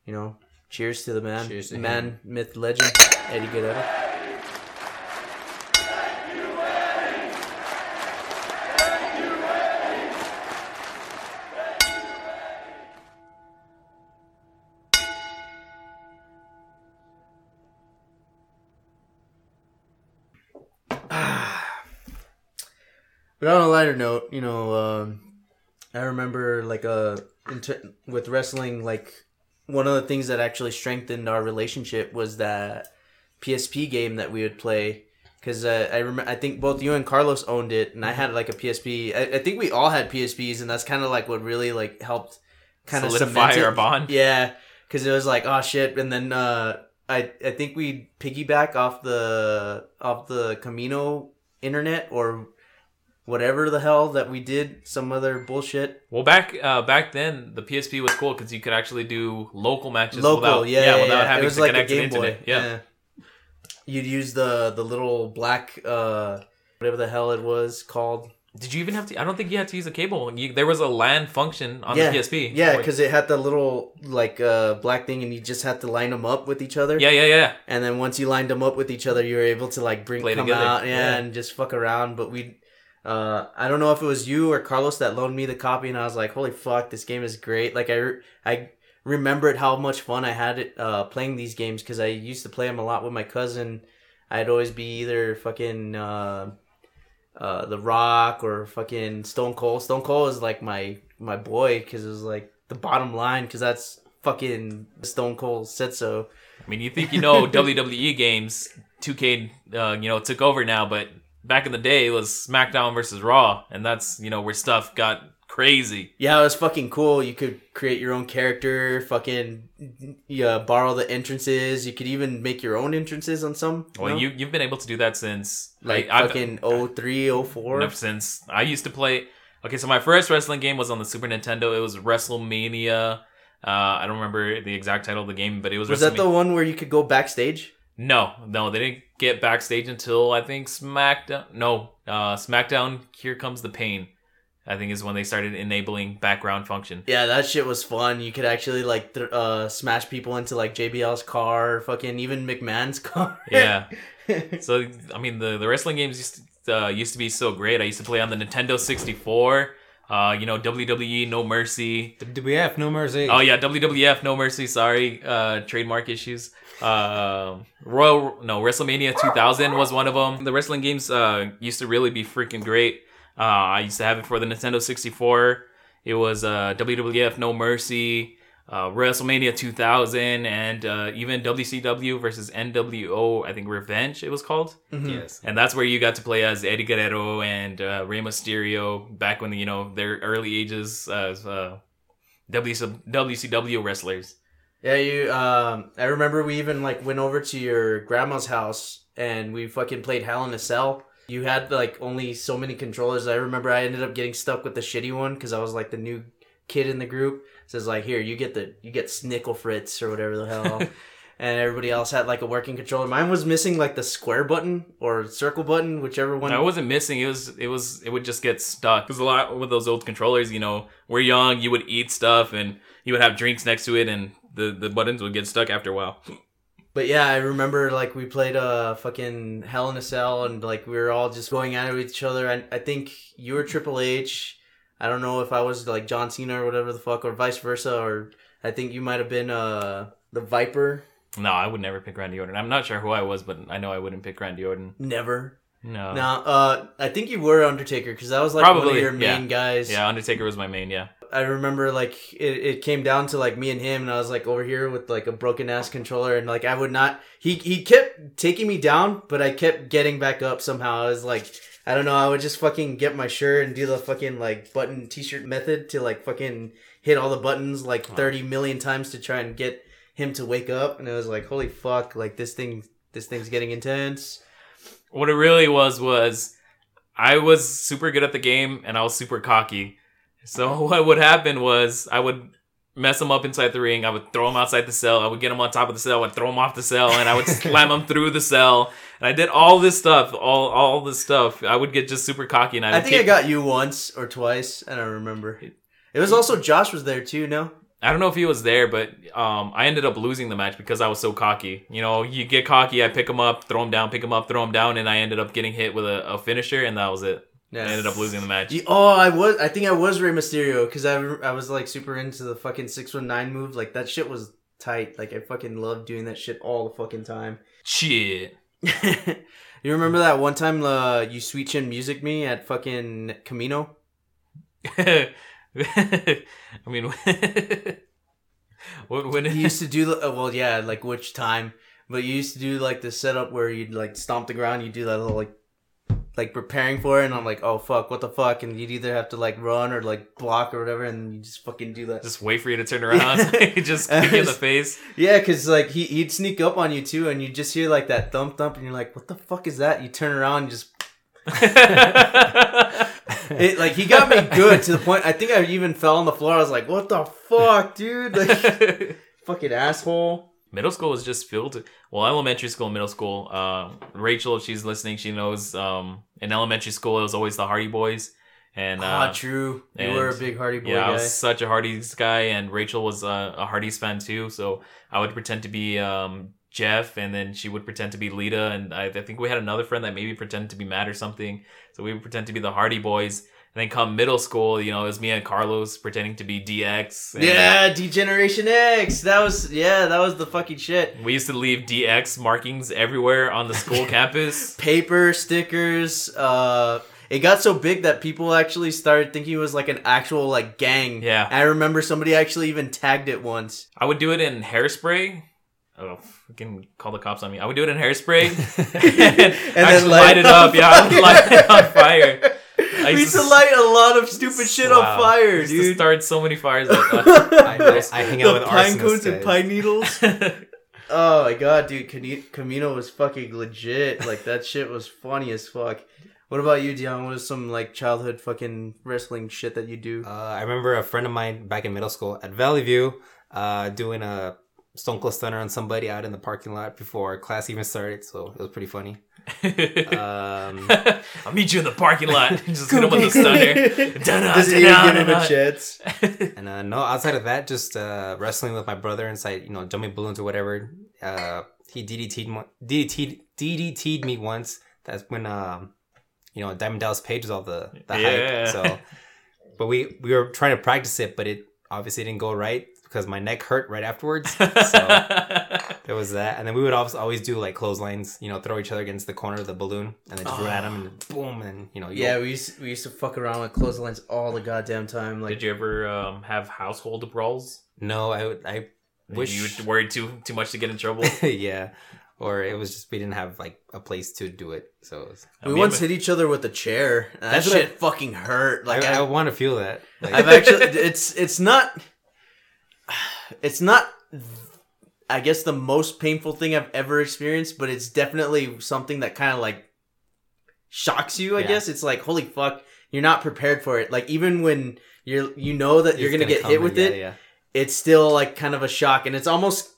Speaker 2: you know, cheers to the man,
Speaker 5: Cheers to
Speaker 2: man, myth, legend, Eddie Guerrero. But on a lighter note, you know, um, I remember like uh, in ter- with wrestling, like one of the things that actually strengthened our relationship was that PSP game that we would play. Because uh, I remember, I think both you and Carlos owned it, and I had like a PSP. I, I think we all had PSPs, and that's kind of like what really like helped kind of
Speaker 1: Solidify our bond.
Speaker 2: Yeah, because it was like, oh shit, and then uh, I I think we piggyback off the off the Camino internet or whatever the hell that we did, some other bullshit.
Speaker 1: Well, back uh, back then, the PSP was cool because you could actually do local matches.
Speaker 2: Local,
Speaker 1: without,
Speaker 2: yeah, yeah,
Speaker 1: without
Speaker 2: yeah.
Speaker 1: having
Speaker 2: it was
Speaker 1: to
Speaker 2: like a
Speaker 1: connect to the
Speaker 2: Boy.
Speaker 1: internet. Yeah.
Speaker 2: You'd use the the little black uh whatever the hell it was called.
Speaker 1: Did you even have to? I don't think you had to use a cable. You, there was a LAN function on
Speaker 2: yeah,
Speaker 1: the PSP.
Speaker 2: Yeah, because it had the little like uh black thing, and you just had to line them up with each other.
Speaker 1: yeah, yeah, yeah.
Speaker 2: And then once you lined them up with each other, you were able to like bring
Speaker 1: Play
Speaker 2: come
Speaker 1: together.
Speaker 2: out, yeah,
Speaker 1: Yeah.
Speaker 2: and just fuck around. But we, uh, I don't know if it was you or Carlos that loaned me the copy, and I was like, "Holy fuck, this game is great!" Like I, re- I remembered how much fun I had it uh, playing these games because I used to play them a lot with my cousin. I'd always be either fucking uh, uh, The Rock or fucking Stone Cold. Stone Cold is like my my boy because it was like the bottom line because that's fucking Stone Cold said so.
Speaker 1: I mean, you think you know [LAUGHS] WWE games? 2K, uh, you know, took over now, but back in the day, was SmackDown versus Raw, and that's you know where stuff got crazy.
Speaker 2: Yeah, it was fucking cool. You could create your own character, fucking yeah, borrow the entrances. You could even make your own entrances on some.
Speaker 1: Well,
Speaker 2: know?
Speaker 1: you you've been able to do that since
Speaker 2: like
Speaker 1: I've-
Speaker 2: fucking 03, 04.
Speaker 1: ever since I used to play. Okay, so my first wrestling game was on the Super Nintendo. It was WrestleMania. Uh, I don't remember the exact title of the game, but it was.
Speaker 2: Was that the one where you could go backstage?
Speaker 1: No, no, they didn't get backstage until I think SmackDown. No, uh, SmackDown. Here comes the pain. I think is when they started enabling background function.
Speaker 2: Yeah, that shit was fun. You could actually like th- uh, smash people into like JBL's car, fucking even McMahon's [LAUGHS] car.
Speaker 1: Yeah. [LAUGHS] so I mean, the the wrestling games used to, uh, used to be so great. I used to play on the Nintendo 64. Uh, you know, WWE No Mercy.
Speaker 5: WWF, no mercy.
Speaker 1: Oh yeah, WWF No Mercy. Sorry, uh, trademark issues. Uh, Royal no WrestleMania 2000 was one of them. The wrestling games uh, used to really be freaking great. Uh, I used to have it for the Nintendo 64. It was uh, WWF No Mercy, uh, WrestleMania 2000, and uh, even WCW versus NWO. I think Revenge it was called.
Speaker 5: Yes.
Speaker 1: And that's where you got to play as Eddie Guerrero and uh, Rey Mysterio back when you know their early ages as uh, WCW wrestlers.
Speaker 2: Yeah, you. Um, I remember we even like went over to your grandma's house and we fucking played Hell in a Cell. You had like only so many controllers. I remember I ended up getting stuck with the shitty one because I was like the new kid in the group. Says like, here you get the you get Snickle Fritz or whatever the hell. [LAUGHS] and everybody else had like a working controller. Mine was missing like the square button or circle button, whichever one.
Speaker 1: I wasn't missing. It was it was it would just get stuck. Because a lot with those old controllers, you know, we're young. You would eat stuff and you would have drinks next to it, and the the buttons would get stuck after a while. [LAUGHS]
Speaker 2: But yeah, I remember like we played uh fucking Hell in a Cell and like we were all just going at it with each other. I, I think you were Triple H. I don't know if I was like John Cena or whatever the fuck, or vice versa, or I think you might have been uh the Viper.
Speaker 1: No, I would never pick Randy Orton. I'm not sure who I was, but I know I wouldn't pick Randy Orton.
Speaker 2: Never.
Speaker 1: No.
Speaker 2: No, uh, I think you were Undertaker because that was like one of your main
Speaker 1: yeah.
Speaker 2: guys.
Speaker 1: Yeah, Undertaker was my main. Yeah.
Speaker 2: I remember like it, it came down to like me and him, and I was like over here with like a broken ass controller, and like I would not. He he kept taking me down, but I kept getting back up somehow. I was like, I don't know. I would just fucking get my shirt and do the fucking like button t-shirt method to like fucking hit all the buttons like thirty million times to try and get him to wake up, and it was like, holy fuck, like this thing, this thing's getting intense.
Speaker 1: What it really was was I was super good at the game and I was super cocky. So [LAUGHS] what would happen was I would mess him up inside the ring. I would throw him outside the cell. I would get him on top of the cell. I'd throw him off the cell and I would [LAUGHS] slam him through the cell. And I did all this stuff, all all this stuff. I would get just super cocky and I,
Speaker 2: I
Speaker 1: would
Speaker 2: think I got you once or twice, and I remember. It was also Josh was there too. No.
Speaker 1: I don't know if he was there, but um, I ended up losing the match because I was so cocky. You know, you get cocky, I pick him up, throw him down, pick him up, throw him down, and I ended up getting hit with a, a finisher, and that was it.
Speaker 2: Yeah.
Speaker 1: I ended up losing the match.
Speaker 2: You- Oh, I was. I think I was Rey Mysterio because I, I was like super into the fucking six one nine move. Like that shit was tight. Like I fucking loved doing that shit all the fucking time. [LAUGHS]
Speaker 1: Shit.
Speaker 2: You remember that one time uh, you sweet chin music me at fucking Camino? [LAUGHS]
Speaker 1: I mean, [LAUGHS] what when
Speaker 2: You used to do the uh, well, yeah, like which time? But you used to do like the setup where you'd like stomp the ground. You do that little like like preparing for it, and I'm like, oh fuck, what the fuck? And you'd either have to like run or like block or whatever, and you just fucking do that.
Speaker 1: just wait for you to turn around, [LAUGHS] [LAUGHS] just kick you in the [LAUGHS] face.
Speaker 2: Yeah, because like he he'd sneak up on you too, and you just hear like that thump thump, and you're like, what the fuck is that? You turn around, and just it like he got me good to the point. I think I even fell on the floor. I was like, what the fuck, dude? Like fucking asshole.
Speaker 1: middle school was just filled well elementary school middle school uh, rachel if she's listening she knows um, in elementary school it was always the hardy boys. And uh,
Speaker 2: Ah, true. You
Speaker 1: and-
Speaker 2: were a big Hardy boy
Speaker 1: yeah i was such a hardy's guy and rachel was uh, a hardy's fan too. So i would pretend to be um, jeff and then she would pretend to be lita and I, I think we had another friend that maybe pretended to be matt or something. So we would pretend to be the hardy boys then come middle school you know it was me and carlos pretending to be dx and
Speaker 2: Yeah, Degeneration X. That was yeah, that was the fucking shit.
Speaker 1: we used to leave dx markings everywhere on the school [LAUGHS] campus
Speaker 2: Paper stickers. Uh, it got so big that people actually started thinking it was like an actual like gang.
Speaker 1: Yeah.
Speaker 2: I remember somebody actually even tagged it once.
Speaker 1: I would do it in hairspray. Oh, fucking call the cops on me. I would do it in hairspray [LAUGHS] [LAUGHS] and,
Speaker 2: then
Speaker 1: actually
Speaker 2: light
Speaker 1: light
Speaker 2: it
Speaker 1: it up. Yeah, I would light it on fire. I used
Speaker 2: used to
Speaker 1: to-
Speaker 2: light a lot of stupid shit
Speaker 1: Wow.
Speaker 2: on fire,
Speaker 1: I used to
Speaker 2: dude.
Speaker 1: start so many fires like [LAUGHS] that.
Speaker 5: I, I, I hang out
Speaker 2: the
Speaker 5: with
Speaker 2: pine
Speaker 5: arsonists,
Speaker 2: cones and pine needles. [LAUGHS] oh my god, dude, Camino was fucking legit. Like that shit was funny as fuck. What about you, Dion? What is some like childhood fucking wrestling shit that you do?
Speaker 5: Uh, I remember a friend of mine back in middle school at Valley View uh, doing a Stone Cold Stunner on somebody out in the parking lot before class even started, so it was pretty funny. Um, [LAUGHS]
Speaker 1: I'll meet you in the parking lot. [LAUGHS] Just hit him with the stunner.
Speaker 2: Does even give him a chance?
Speaker 5: and uh, no, outside of that, just uh, wrestling with my brother inside, you know, jumping balloons or whatever. Uh, he DDT'd, mo- DDT'd, DDT'd me once. That's when, um, you know, Diamond Dallas Page was all the, the
Speaker 1: Yeah.
Speaker 5: hype. So, but we, we were trying to practice it, but it obviously didn't go right because my neck hurt right afterwards. [LAUGHS] So there was that. And then we would always, always do like clotheslines, you know, throw each other against the corner of the balloon and then just run at him and boom. And, you know, you
Speaker 2: Yeah, we used we used to fuck around with clotheslines all the goddamn time. Like,
Speaker 1: Did you ever um, have household brawls?
Speaker 5: no, I, would- I wish
Speaker 1: you would worry too too much to get in trouble. [LAUGHS]
Speaker 5: yeah. Or it was just we didn't have like a place to do it, so it was,
Speaker 2: we once hit each other with a chair. That
Speaker 5: That's what
Speaker 2: shit fucking hurt. Like,
Speaker 5: I,
Speaker 2: I,
Speaker 5: I want to feel that. Like,
Speaker 2: I've actually it's it's not it's not I guess the most painful thing I've ever experienced, but it's definitely something that kind of like shocks you, I
Speaker 5: Yeah.
Speaker 2: guess. It's like holy fuck, you're not prepared for it. Like even when you're you know that you're
Speaker 5: it's
Speaker 2: going to get hit with
Speaker 5: yeah,
Speaker 2: it,
Speaker 5: Yeah.
Speaker 2: it's still like kind of a shock and it's almost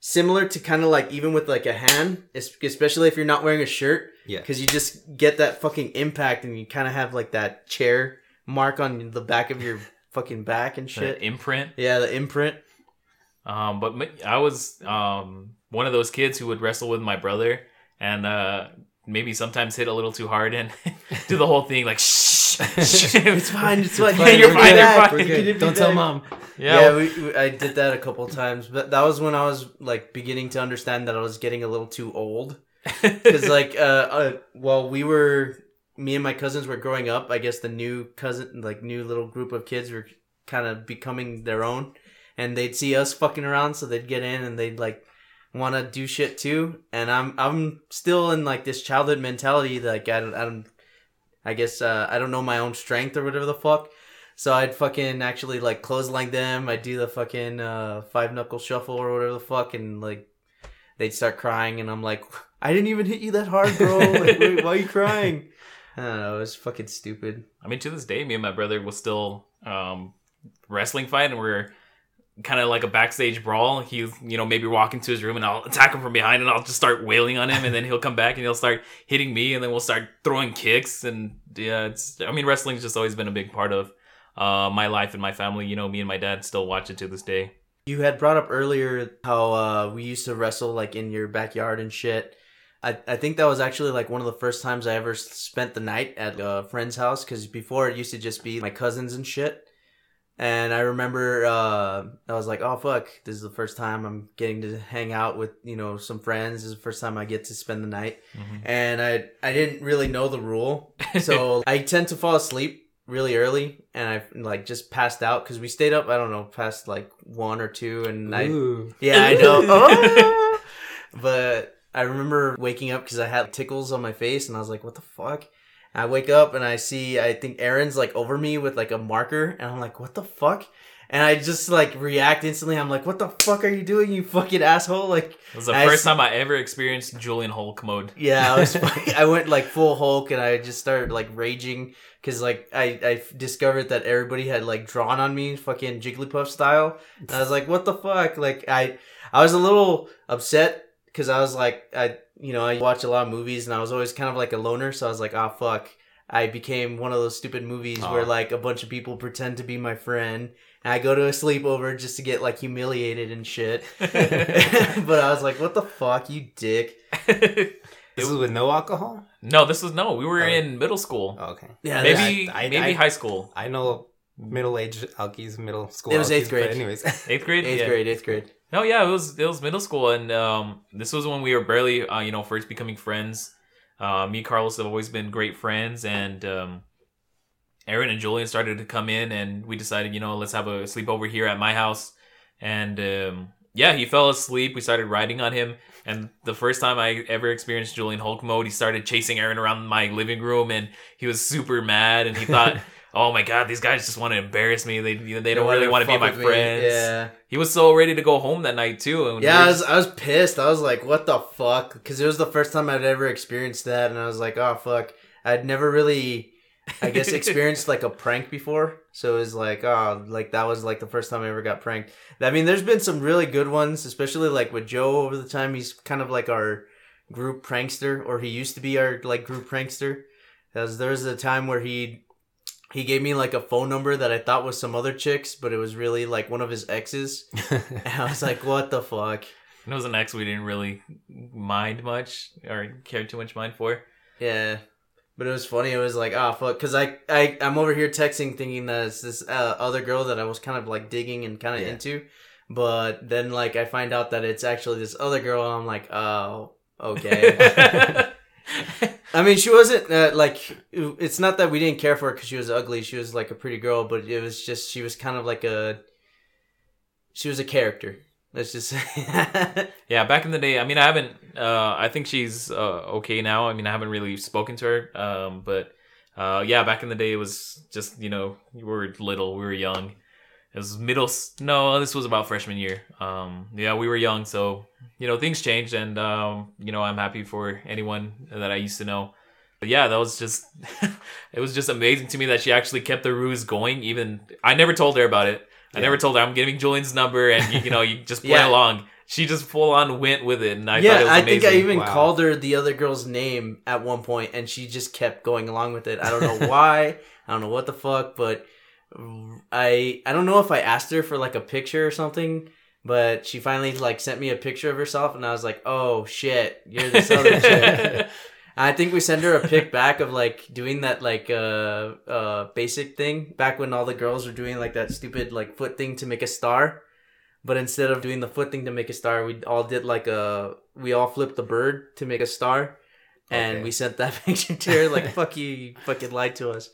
Speaker 2: similar to kind of like even with like a hand, especially if you're not wearing a shirt
Speaker 5: Yeah.
Speaker 2: because you just get that fucking impact and you kind of have like that chair mark on the back of your fucking back and
Speaker 1: The
Speaker 2: shit.
Speaker 1: imprint.
Speaker 2: Yeah, the imprint.
Speaker 1: Um, but I was um one of those kids who would wrestle with my brother and uh maybe sometimes hit a little too hard and [LAUGHS] do the whole thing like shh.
Speaker 2: It's fine. It's fine.
Speaker 1: fine,
Speaker 2: You're
Speaker 1: you're
Speaker 2: fine,
Speaker 1: fine,
Speaker 2: you're
Speaker 1: you're
Speaker 2: fine.
Speaker 1: fine.
Speaker 2: You can
Speaker 5: Don't tell mom.
Speaker 1: Yeah.
Speaker 2: Yeah, we, we, I did that a couple times, but that was when I was like beginning to understand that I was getting a little too old. [LAUGHS] Because like, uh, uh, well, we were me and my cousins were growing up. I guess the new cousin, like new little group of kids, were kind of becoming their own, and they'd see us fucking around, so they'd get in and they'd like want to do shit too. And I'm I'm still in like this childhood mentality like I don't, I don't I guess uh, I don't know my own strength or whatever the fuck. So I'd fucking actually like clothesline them. I'd do the fucking uh, five knuckle shuffle or whatever the fuck, and like they'd start crying, and I'm like, I didn't even hit you that hard, bro. Like, why, why are you crying? [LAUGHS] I don't know. It was fucking stupid.
Speaker 1: I mean, to this day, me and my brother will still um, wrestling fight, and we're kind of like a backstage brawl. He's, you know, maybe walk into his room, and I'll [LAUGHS] attack him from behind, and I'll just start wailing on him, and then he'll come back, and he'll start hitting me, and then we'll start throwing kicks, and yeah, it's. I mean, wrestling's just always been a big part of uh, my life and my family. You know, me and my dad still watch it to this day.
Speaker 2: You had brought up earlier how uh, we used to wrestle like in your backyard and shit. I, I think that was actually like one of the first times I ever spent the night at a friend's house because before it used to just be my cousins and shit. And I remember uh, I was like, "Oh fuck, this is the first time I'm getting to hang out with you know some friends. This is the first time I get to spend the night." And I I didn't really know the rule, [LAUGHS] so I tend to fall asleep really early, and I like just passed out because we stayed up. I don't know, past like one or two, and I
Speaker 5: Ooh.
Speaker 2: yeah, I know. Oh. [LAUGHS] but I remember waking up because I had tickles on my face, and I was like, "What the fuck?" I wake up and I see, I think Aaron's like over me with like a marker, and I'm like, "What the fuck?" And I just like react instantly. I'm like, "What the fuck are you doing, you fucking asshole!" Like,
Speaker 1: It was the
Speaker 2: I
Speaker 1: first
Speaker 2: s-
Speaker 1: time I ever experienced Julian Hulk mode.
Speaker 2: yeah, I was. [LAUGHS] I went like full Hulk, and I just started like raging because like I I discovered that everybody had like drawn on me, fucking Jigglypuff style. And I was like, what the fuck? Like I I was a little upset because I was like I you know I watch a lot of movies and I was always kind of like a loner, so I was like, oh fuck. I became one of those stupid movies where like a bunch of people pretend to be my friend. And I go to a sleepover just to get like humiliated and shit. [LAUGHS] [LAUGHS] but I was like, what the fuck, you dick. [LAUGHS]
Speaker 5: This was with no alcohol.
Speaker 1: no, this was no. We were
Speaker 5: Oh.
Speaker 1: in middle school.
Speaker 5: Oh, okay.
Speaker 2: Yeah,
Speaker 1: maybe
Speaker 5: I- I-
Speaker 1: maybe
Speaker 5: I-
Speaker 1: high school.
Speaker 5: I know middle age alkies, middle school.
Speaker 2: It was eighth
Speaker 5: alkies,
Speaker 2: grade.
Speaker 5: But anyways, [LAUGHS]
Speaker 1: Eighth grade.
Speaker 2: Eighth
Speaker 1: Yeah.
Speaker 2: grade, eighth grade.
Speaker 1: No, yeah, it was it was middle school, and um, this was when we were barely, uh, you know, first becoming friends. Uh, me and Carlos have always been great friends, and um, Aaron and Julian started to come in, and we decided, you know, let's have a sleepover here at my house. And um, yeah, he fell asleep. We started riding on him, and the first time I ever experienced Julian Hulk mode, he started chasing Aaron around my living room, and he was super mad, and he thought. [LAUGHS] Oh my god, these guys just want to embarrass me. They they don't really want to be my
Speaker 2: me.
Speaker 1: friends.
Speaker 2: Yeah.
Speaker 1: He was so ready to go home that night too. And
Speaker 2: Yeah,
Speaker 1: we
Speaker 2: I was, I was pissed. I was like, what the fuck? Because it was the first time I'd ever experienced that. And I was like, oh, fuck. I'd never really, I guess, [LAUGHS] experienced like a prank before. So it was like, oh, like that was like the first time I ever got pranked. I mean, there's been some really good ones, especially like with Joe over the time. He's kind of like our group prankster, or he used to be our like group prankster. As there was a time where he he gave me like a phone number that I thought was some other chicks, but it was really like one of his exes. [LAUGHS] And I was like, what the fuck?
Speaker 1: And it was an ex we didn't really mind much or care too much mind for.
Speaker 2: Yeah. But it was funny. It was like, ah, fuck. Because I, I, I'm over here texting thinking that it's this uh, other girl that I was kind of like digging and kind of
Speaker 5: Yeah.
Speaker 2: into. But then, like, I find out that it's actually this other girl, and I'm like, oh, okay. [LAUGHS] [LAUGHS] I mean, she wasn't uh, like. It's not that we didn't care for her because she was ugly. She was like a pretty girl, but it was just she was kind of like a. She was a character. Let's just say. [LAUGHS]
Speaker 1: yeah, back in the day, I mean, I haven't. Uh, I think she's uh, okay now. I mean, I haven't really spoken to her. Um, but uh, yeah, back in the day, it was just you know we were little, we were young. It was middle. s- No, this was about freshman year. Um, yeah, we were young, so you know things changed, and um, you know I'm happy for anyone that I used to know. But yeah, that was just. [LAUGHS] it was just amazing to me that she actually kept the ruse going. Even I never told her about it. I never told her I'm giving Julian's number, and you, you know you just play [LAUGHS]
Speaker 2: Yeah.
Speaker 1: along. She just full on went with it, and I thought it
Speaker 2: yeah,
Speaker 1: was
Speaker 2: I think I even
Speaker 5: Wow.
Speaker 2: called her the other girl's name at one point, and she just kept going along with it. I don't know [LAUGHS] why. I don't know what the fuck, but I I don't know if I asked her for like a picture or something. But she finally like sent me a picture of herself, and I was like, "Oh shit, you're this other chick." [LAUGHS] I think we sent her a pic back of like doing that like uh uh basic thing back when all the girls were doing like that stupid like foot thing to make a star. But instead of doing the foot thing to make a star, we all did like a we all flipped the bird to make a star. And
Speaker 5: Okay.
Speaker 2: we sent that [LAUGHS] picture to her like fuck you, you fucking lied to us.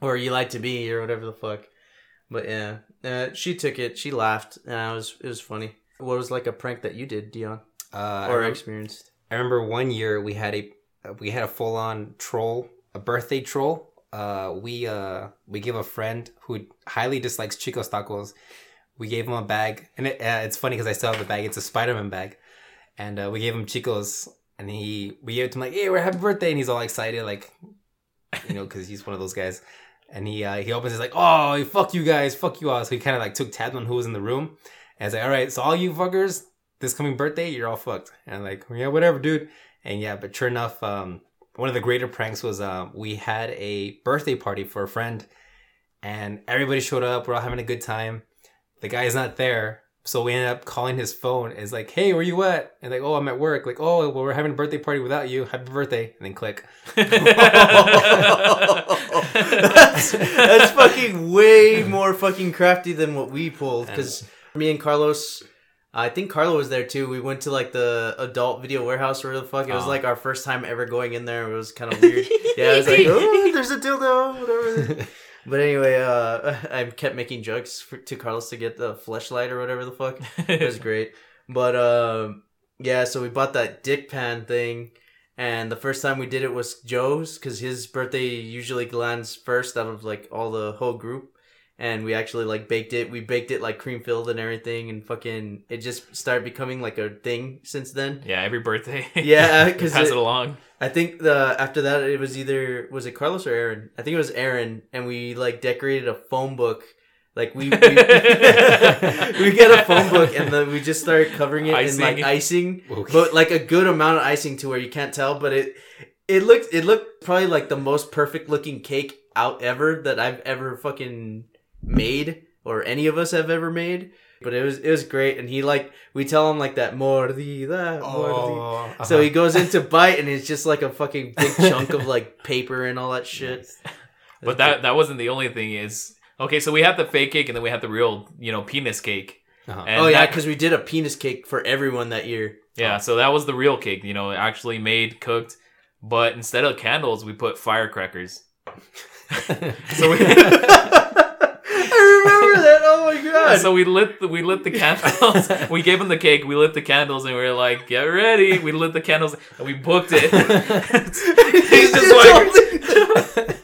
Speaker 2: Or you lied to me or whatever the fuck. But yeah. Uh, she took it, she laughed, and I was it was funny. What was like a prank that you did, Dion?
Speaker 5: Uh, I,
Speaker 2: or experienced?
Speaker 5: I remember one year we had a we had a full on troll, a birthday troll. Uh, we uh we gave a friend who highly dislikes Chico's tacos. We gave him a bag, and it, uh, it's funny because I still have the bag. It's a Spider Man bag, and uh, we gave him Chico's, and he we gave it to him like, "Hey, we're happy birthday!" And he's all excited, like, you know, because he's one of those guys. And he uh, he opens, he's like, "Oh, fuck you guys, fuck you all." So he kind of like took tabs on who was in the room, and it's like, "All right, so all you fuckers, this coming birthday, you're all fucked." And I'm like, "Yeah, whatever, dude." And yeah, but sure enough, um, one of the greater pranks was uh, we had a birthday party for a friend, and everybody showed up. We're all having a good time. The guy is not there, So we ended up calling his phone. It's like, hey, where you at? And like, oh, I'm at work. Like, oh, well, we're having a birthday party without you. Happy birthday. And then click. [LAUGHS] [LAUGHS]
Speaker 2: that's, that's fucking way more fucking crafty than what we pulled. Because me and Carlos, I think Carlo was there too. We went to like the adult video warehouse or the fuck. It was
Speaker 5: Oh.
Speaker 2: like our first time ever going in there. It was kind of weird. [LAUGHS] yeah, I was like, oh, there's a dildo, whatever. But anyway, uh, [LAUGHS] I kept making jokes for, to Carlos to get the fleshlight or whatever the fuck. It was [LAUGHS] great. But um, yeah, so we bought that dick pan thing, and the first time we did it was Joe's because his birthday usually lands first out of like all the whole group. And we actually like baked it. We baked it like cream filled and everything, and fucking it just started becoming like a thing since then.
Speaker 1: yeah, every birthday. [LAUGHS]
Speaker 2: Yeah, 'cause
Speaker 1: pass
Speaker 2: it-
Speaker 1: it along.
Speaker 2: I think the after that it was either was it Carlos or Aaron? I think it was Aaron, and we like decorated a phone book. Like we we, [LAUGHS] we get a phone book and then we just started covering it in like
Speaker 1: Icing.
Speaker 2: icing,
Speaker 5: Okay.
Speaker 2: but like a good amount of icing to where you can't tell. But it it looked it looked probably like the most perfect looking cake out ever that I've ever fucking made or any of us have ever made. But it was it was great, and he like we tell him like that mordida, mordida.
Speaker 5: Oh,
Speaker 2: So he
Speaker 5: uh-huh.
Speaker 2: goes into [LAUGHS] bite, and it's just like a fucking big chunk of like [LAUGHS] paper and all that shit.
Speaker 1: But that that wasn't the only thing. Is okay. So we had the fake cake and then we had the real, you know, penis cake.
Speaker 5: Uh-huh.
Speaker 1: And
Speaker 2: oh yeah, because we did a penis cake for everyone that year.
Speaker 1: yeah. So that was the real cake. You know, actually made, cooked. But instead of candles, we put firecrackers. [LAUGHS] So we,
Speaker 2: I remember that. Oh my god.
Speaker 1: so we lit the, we lit the [LAUGHS] candles. [LAUGHS] we gave him the cake. We lit the candles, and we were like, "Get ready!" We lit the candles, and we booked it. [LAUGHS] He's just like,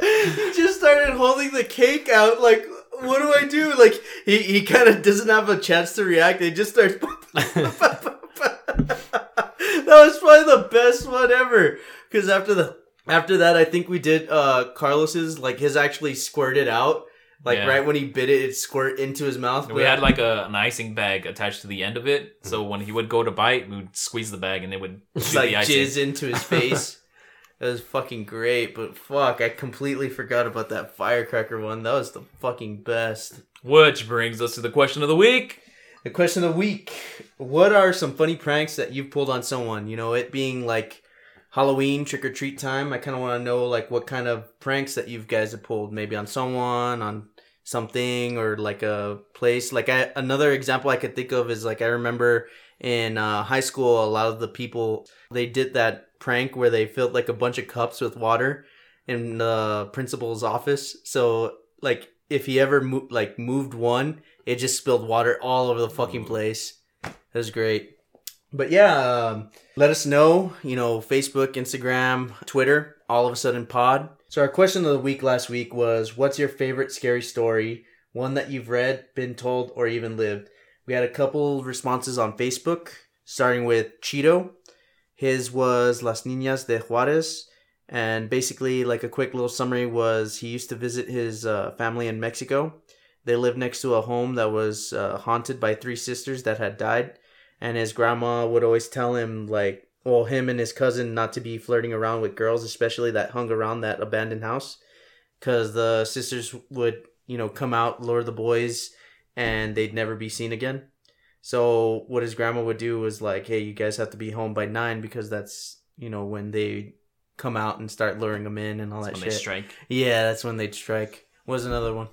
Speaker 2: he just started holding the cake out. Like, what do I do? Like, he he kind of doesn't have a chance to react. He just starts. that was probably the best one ever. Because after the after that, I think we did uh Carlos's. Like his actually squirted out. Like
Speaker 1: Yeah.
Speaker 2: right when he bit it, it squirt into his mouth.
Speaker 1: we had like a, an icing bag attached to the end of it. Mhm. So when he would go to bite, we would squeeze the bag, and it would [LAUGHS]
Speaker 2: like
Speaker 1: the
Speaker 2: jizz into his [LAUGHS] face. It was fucking great, but fuck, I completely forgot about that firecracker one. That was the fucking best.
Speaker 1: Which brings us to the question of the week.
Speaker 2: The question of the week: What are some funny pranks that you've pulled on someone? You know, it being like Halloween trick or treat time. I kind of want to know like what kind of pranks that you guys have pulled, maybe on someone, on something, or like a place. Like I, another example I could think of is like I remember in uh, high school, a lot of the people they did that prank where they filled like a bunch of cups with water in the principal's office. So like if he ever mo- like moved one, it just spilled water all over the fucking place. It was great. But yeah, um, let us know. You know, Facebook, Instagram, Twitter. All of a sudden, pod. So our question of the week last week was, "What's your favorite scary story? One that you've read, been told, or even lived?" We had a couple responses on Facebook, starting with Cheeto. His was Las Niñas de Juarez. And basically, like a quick little summary was he used to visit his uh, family in Mexico. They lived next to a home that was uh, haunted by three sisters that had died. And his grandma would always tell him, like, well, him and his cousin not to be flirting around with girls, especially that hung around that abandoned house. Because the sisters would, you know, come out, lure the boys, and they'd never be seen again. So what his grandma would do was like, hey, you guys have to be home by nine because that's you know when they come out and start luring them in and all
Speaker 1: That's
Speaker 2: that
Speaker 1: when
Speaker 2: shit.
Speaker 1: they strike.
Speaker 2: Yeah, that's when they'd strike. What was another one?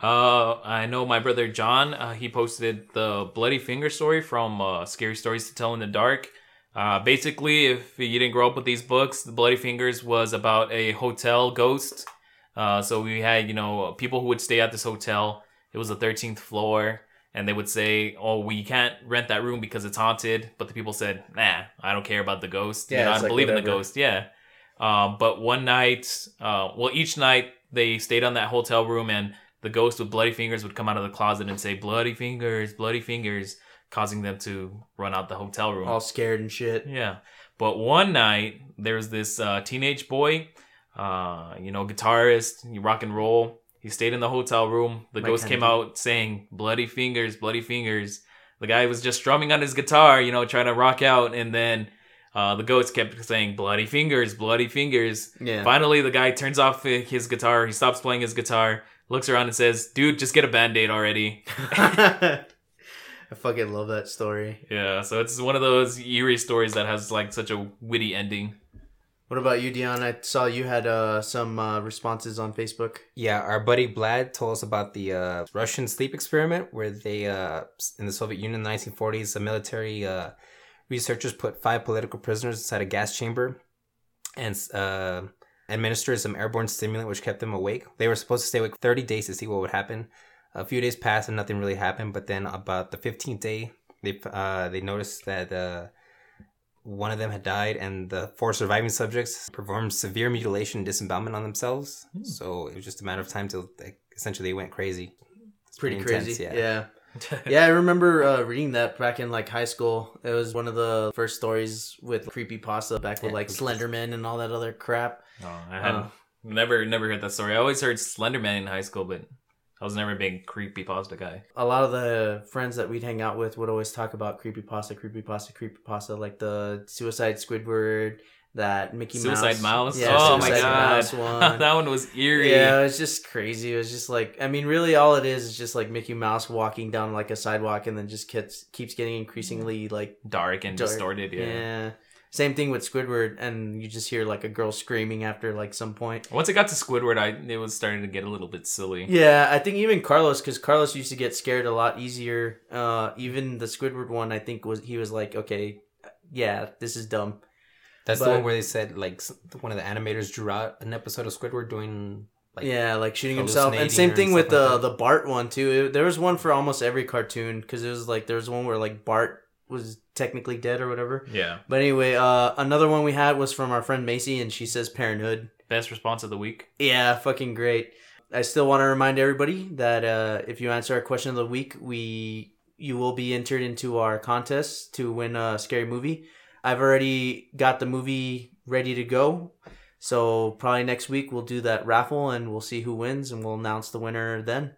Speaker 1: Uh, I know my brother John. Uh, he posted the bloody finger story from uh, Scary Stories to Tell in the Dark. Uh, basically, if you didn't grow up with these books, the Bloody Fingers was about a hotel ghost. Uh, so we had you know people who would stay at this hotel. It was the thirteenth floor, and they would say, "Oh, we can't rent that room because it's haunted." But the people said, "Nah, I don't care about the ghost.
Speaker 2: Yeah,
Speaker 1: you know, I don't
Speaker 2: like
Speaker 1: believe in the ghost." Yeah. Um, but one night, uh, well, each night they stayed on that hotel room, and the ghost with bloody fingers would come out of the closet and say, "Bloody fingers, bloody fingers," causing them to run out the hotel room.
Speaker 2: All scared and shit.
Speaker 1: Yeah. But one night, there's this uh, teenage boy, uh, you know, guitarist, rock and roll. He stayed in the hotel room. The
Speaker 2: Mike
Speaker 1: ghost came out saying, bloody fingers, bloody fingers. The guy was just strumming on his guitar, you know, trying to rock out. And then uh, the ghost kept saying, bloody fingers, bloody fingers.
Speaker 2: Yeah.
Speaker 1: Finally, the guy turns off his guitar. He stops playing his guitar, looks around and says, dude, just get a band aid already. [LAUGHS] [LAUGHS]
Speaker 2: I fucking love that story.
Speaker 1: Yeah, so it's one of those eerie stories that has like such a witty ending.
Speaker 2: What about you, Dion? I saw you had uh, some uh, responses on Facebook.
Speaker 5: Yeah, our buddy Vlad told us about the uh, Russian sleep experiment where they, uh, in the Soviet Union in the 1940s, the military uh, researchers put five political prisoners inside a gas chamber and uh, administered some airborne stimulant which kept them awake. They were supposed to stay awake 30 days to see what would happen. A few days passed and nothing really happened, but then about the 15th day, they uh, they noticed that uh, one of them had died, and the four surviving subjects performed severe mutilation and disembowelment on themselves. So it was just a matter of time till like, essentially they went crazy. It's
Speaker 2: Pretty,
Speaker 5: intense,
Speaker 2: crazy. yeah. yeah, I remember uh, reading that back in like high school. It was one of the first stories with creepy pasta back with
Speaker 5: Yeah,
Speaker 2: like
Speaker 5: creepypasta.
Speaker 2: Slenderman and all that other crap.
Speaker 1: Oh, I had
Speaker 2: Uh.
Speaker 1: never never heard that story. I always heard Slenderman in high school, but I was never a big creepy pasta guy.
Speaker 2: A lot of the friends that we'd hang out with would always talk about creepy pasta, creepy pasta, creepy pasta, like the Suicide Squidward, that Mickey Mouse.
Speaker 1: Suicide Mouse.
Speaker 2: Yeah,
Speaker 1: oh my god,
Speaker 2: Mouse [LAUGHS] one.
Speaker 1: that one was eerie.
Speaker 2: Yeah, it was just crazy. It was just like, I mean, really, all it is is just like Mickey Mouse walking down like a sidewalk, and then just keeps keeps getting increasingly like
Speaker 1: Dark and
Speaker 2: dark.
Speaker 1: distorted. Yeah.
Speaker 2: yeah. Same thing with Squidward, and you just hear like a girl screaming after like some point.
Speaker 1: Once it got to Squidward, I it was starting to get a little bit silly.
Speaker 2: Yeah, I think even Carlos, because Carlos used to get scared a lot easier. Uh, even the Squidward one, I think was he was like, okay, yeah, this is dumb.
Speaker 5: That's
Speaker 2: But-
Speaker 5: the one where they said like one of the animators drew out an episode of Squidward doing like
Speaker 2: yeah, like shooting himself, and same thing with
Speaker 5: stuff
Speaker 2: the
Speaker 5: like
Speaker 2: the Bart one too. It- there was one for almost every cartoon because it was like there was one where like Bart was technically dead or whatever.
Speaker 1: Yeah.
Speaker 2: But anyway, uh, another one we had was from our friend Macy, and she says Parenthood.
Speaker 1: Best response of the week.
Speaker 2: Yeah, fucking great. I still want to remind everybody that uh, if you answer our question of the week, we you will be entered into our contest to win a scary movie. I've already got the movie ready to go, so probably next week we'll do that raffle and we'll see who wins and we'll announce the winner then.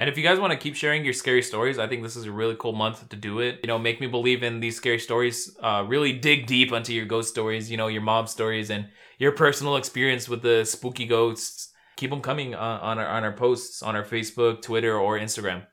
Speaker 1: And if you guys want to keep sharing your scary stories, I think this is a really cool month to do it. You know, make me believe in these scary stories. Uh, really dig deep into your ghost stories, you know, your mob stories and your personal experience with the spooky ghosts. Keep them coming uh, on our on our posts on our Facebook, Twitter, or Instagram.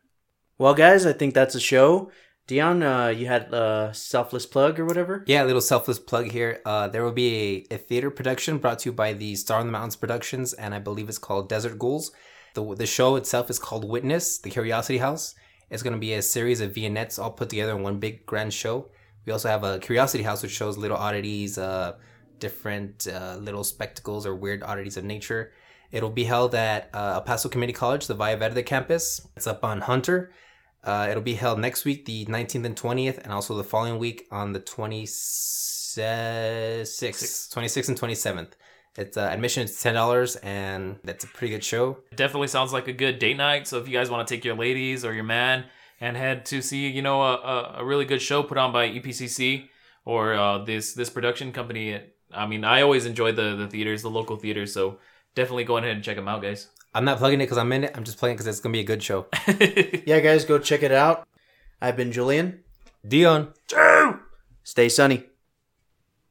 Speaker 2: Well, guys, I think that's a show. Dion, uh, you had a selfless plug or whatever.
Speaker 5: Yeah, a little selfless plug here. Uh, there will be a, a theater production brought to you by the Star on the Mountains Productions, and I believe it's called Desert Ghouls. The, the show itself is called Witness, the Curiosity House. It's going to be a series of vignettes all put together in one big grand show. We also have a Curiosity House, which shows little oddities, uh, different uh, little spectacles or weird oddities of nature. It'll be held at uh, El Paso Community College, the Valle Verde campus. It's up on Hunter. Uh, it'll be held next week, the 19th and 20th, and also the following week on the 26th, 26th and 27th. It's uh, admission is ten dollars, and that's a pretty good show.
Speaker 1: Definitely sounds like a good date night. So if you guys want to take your ladies or your man and head to see, you know, a, a, a really good show put on by EPCC or uh, this this production company. I mean, I always enjoy the the theaters, the local theaters. So definitely go ahead and check them out, guys.
Speaker 5: I'm not plugging it because I'm in it. I'm just playing because it's gonna be a good show. [LAUGHS]
Speaker 2: Yeah, guys, go check it out. I've been Julian.
Speaker 5: Dion.
Speaker 2: Stay sunny.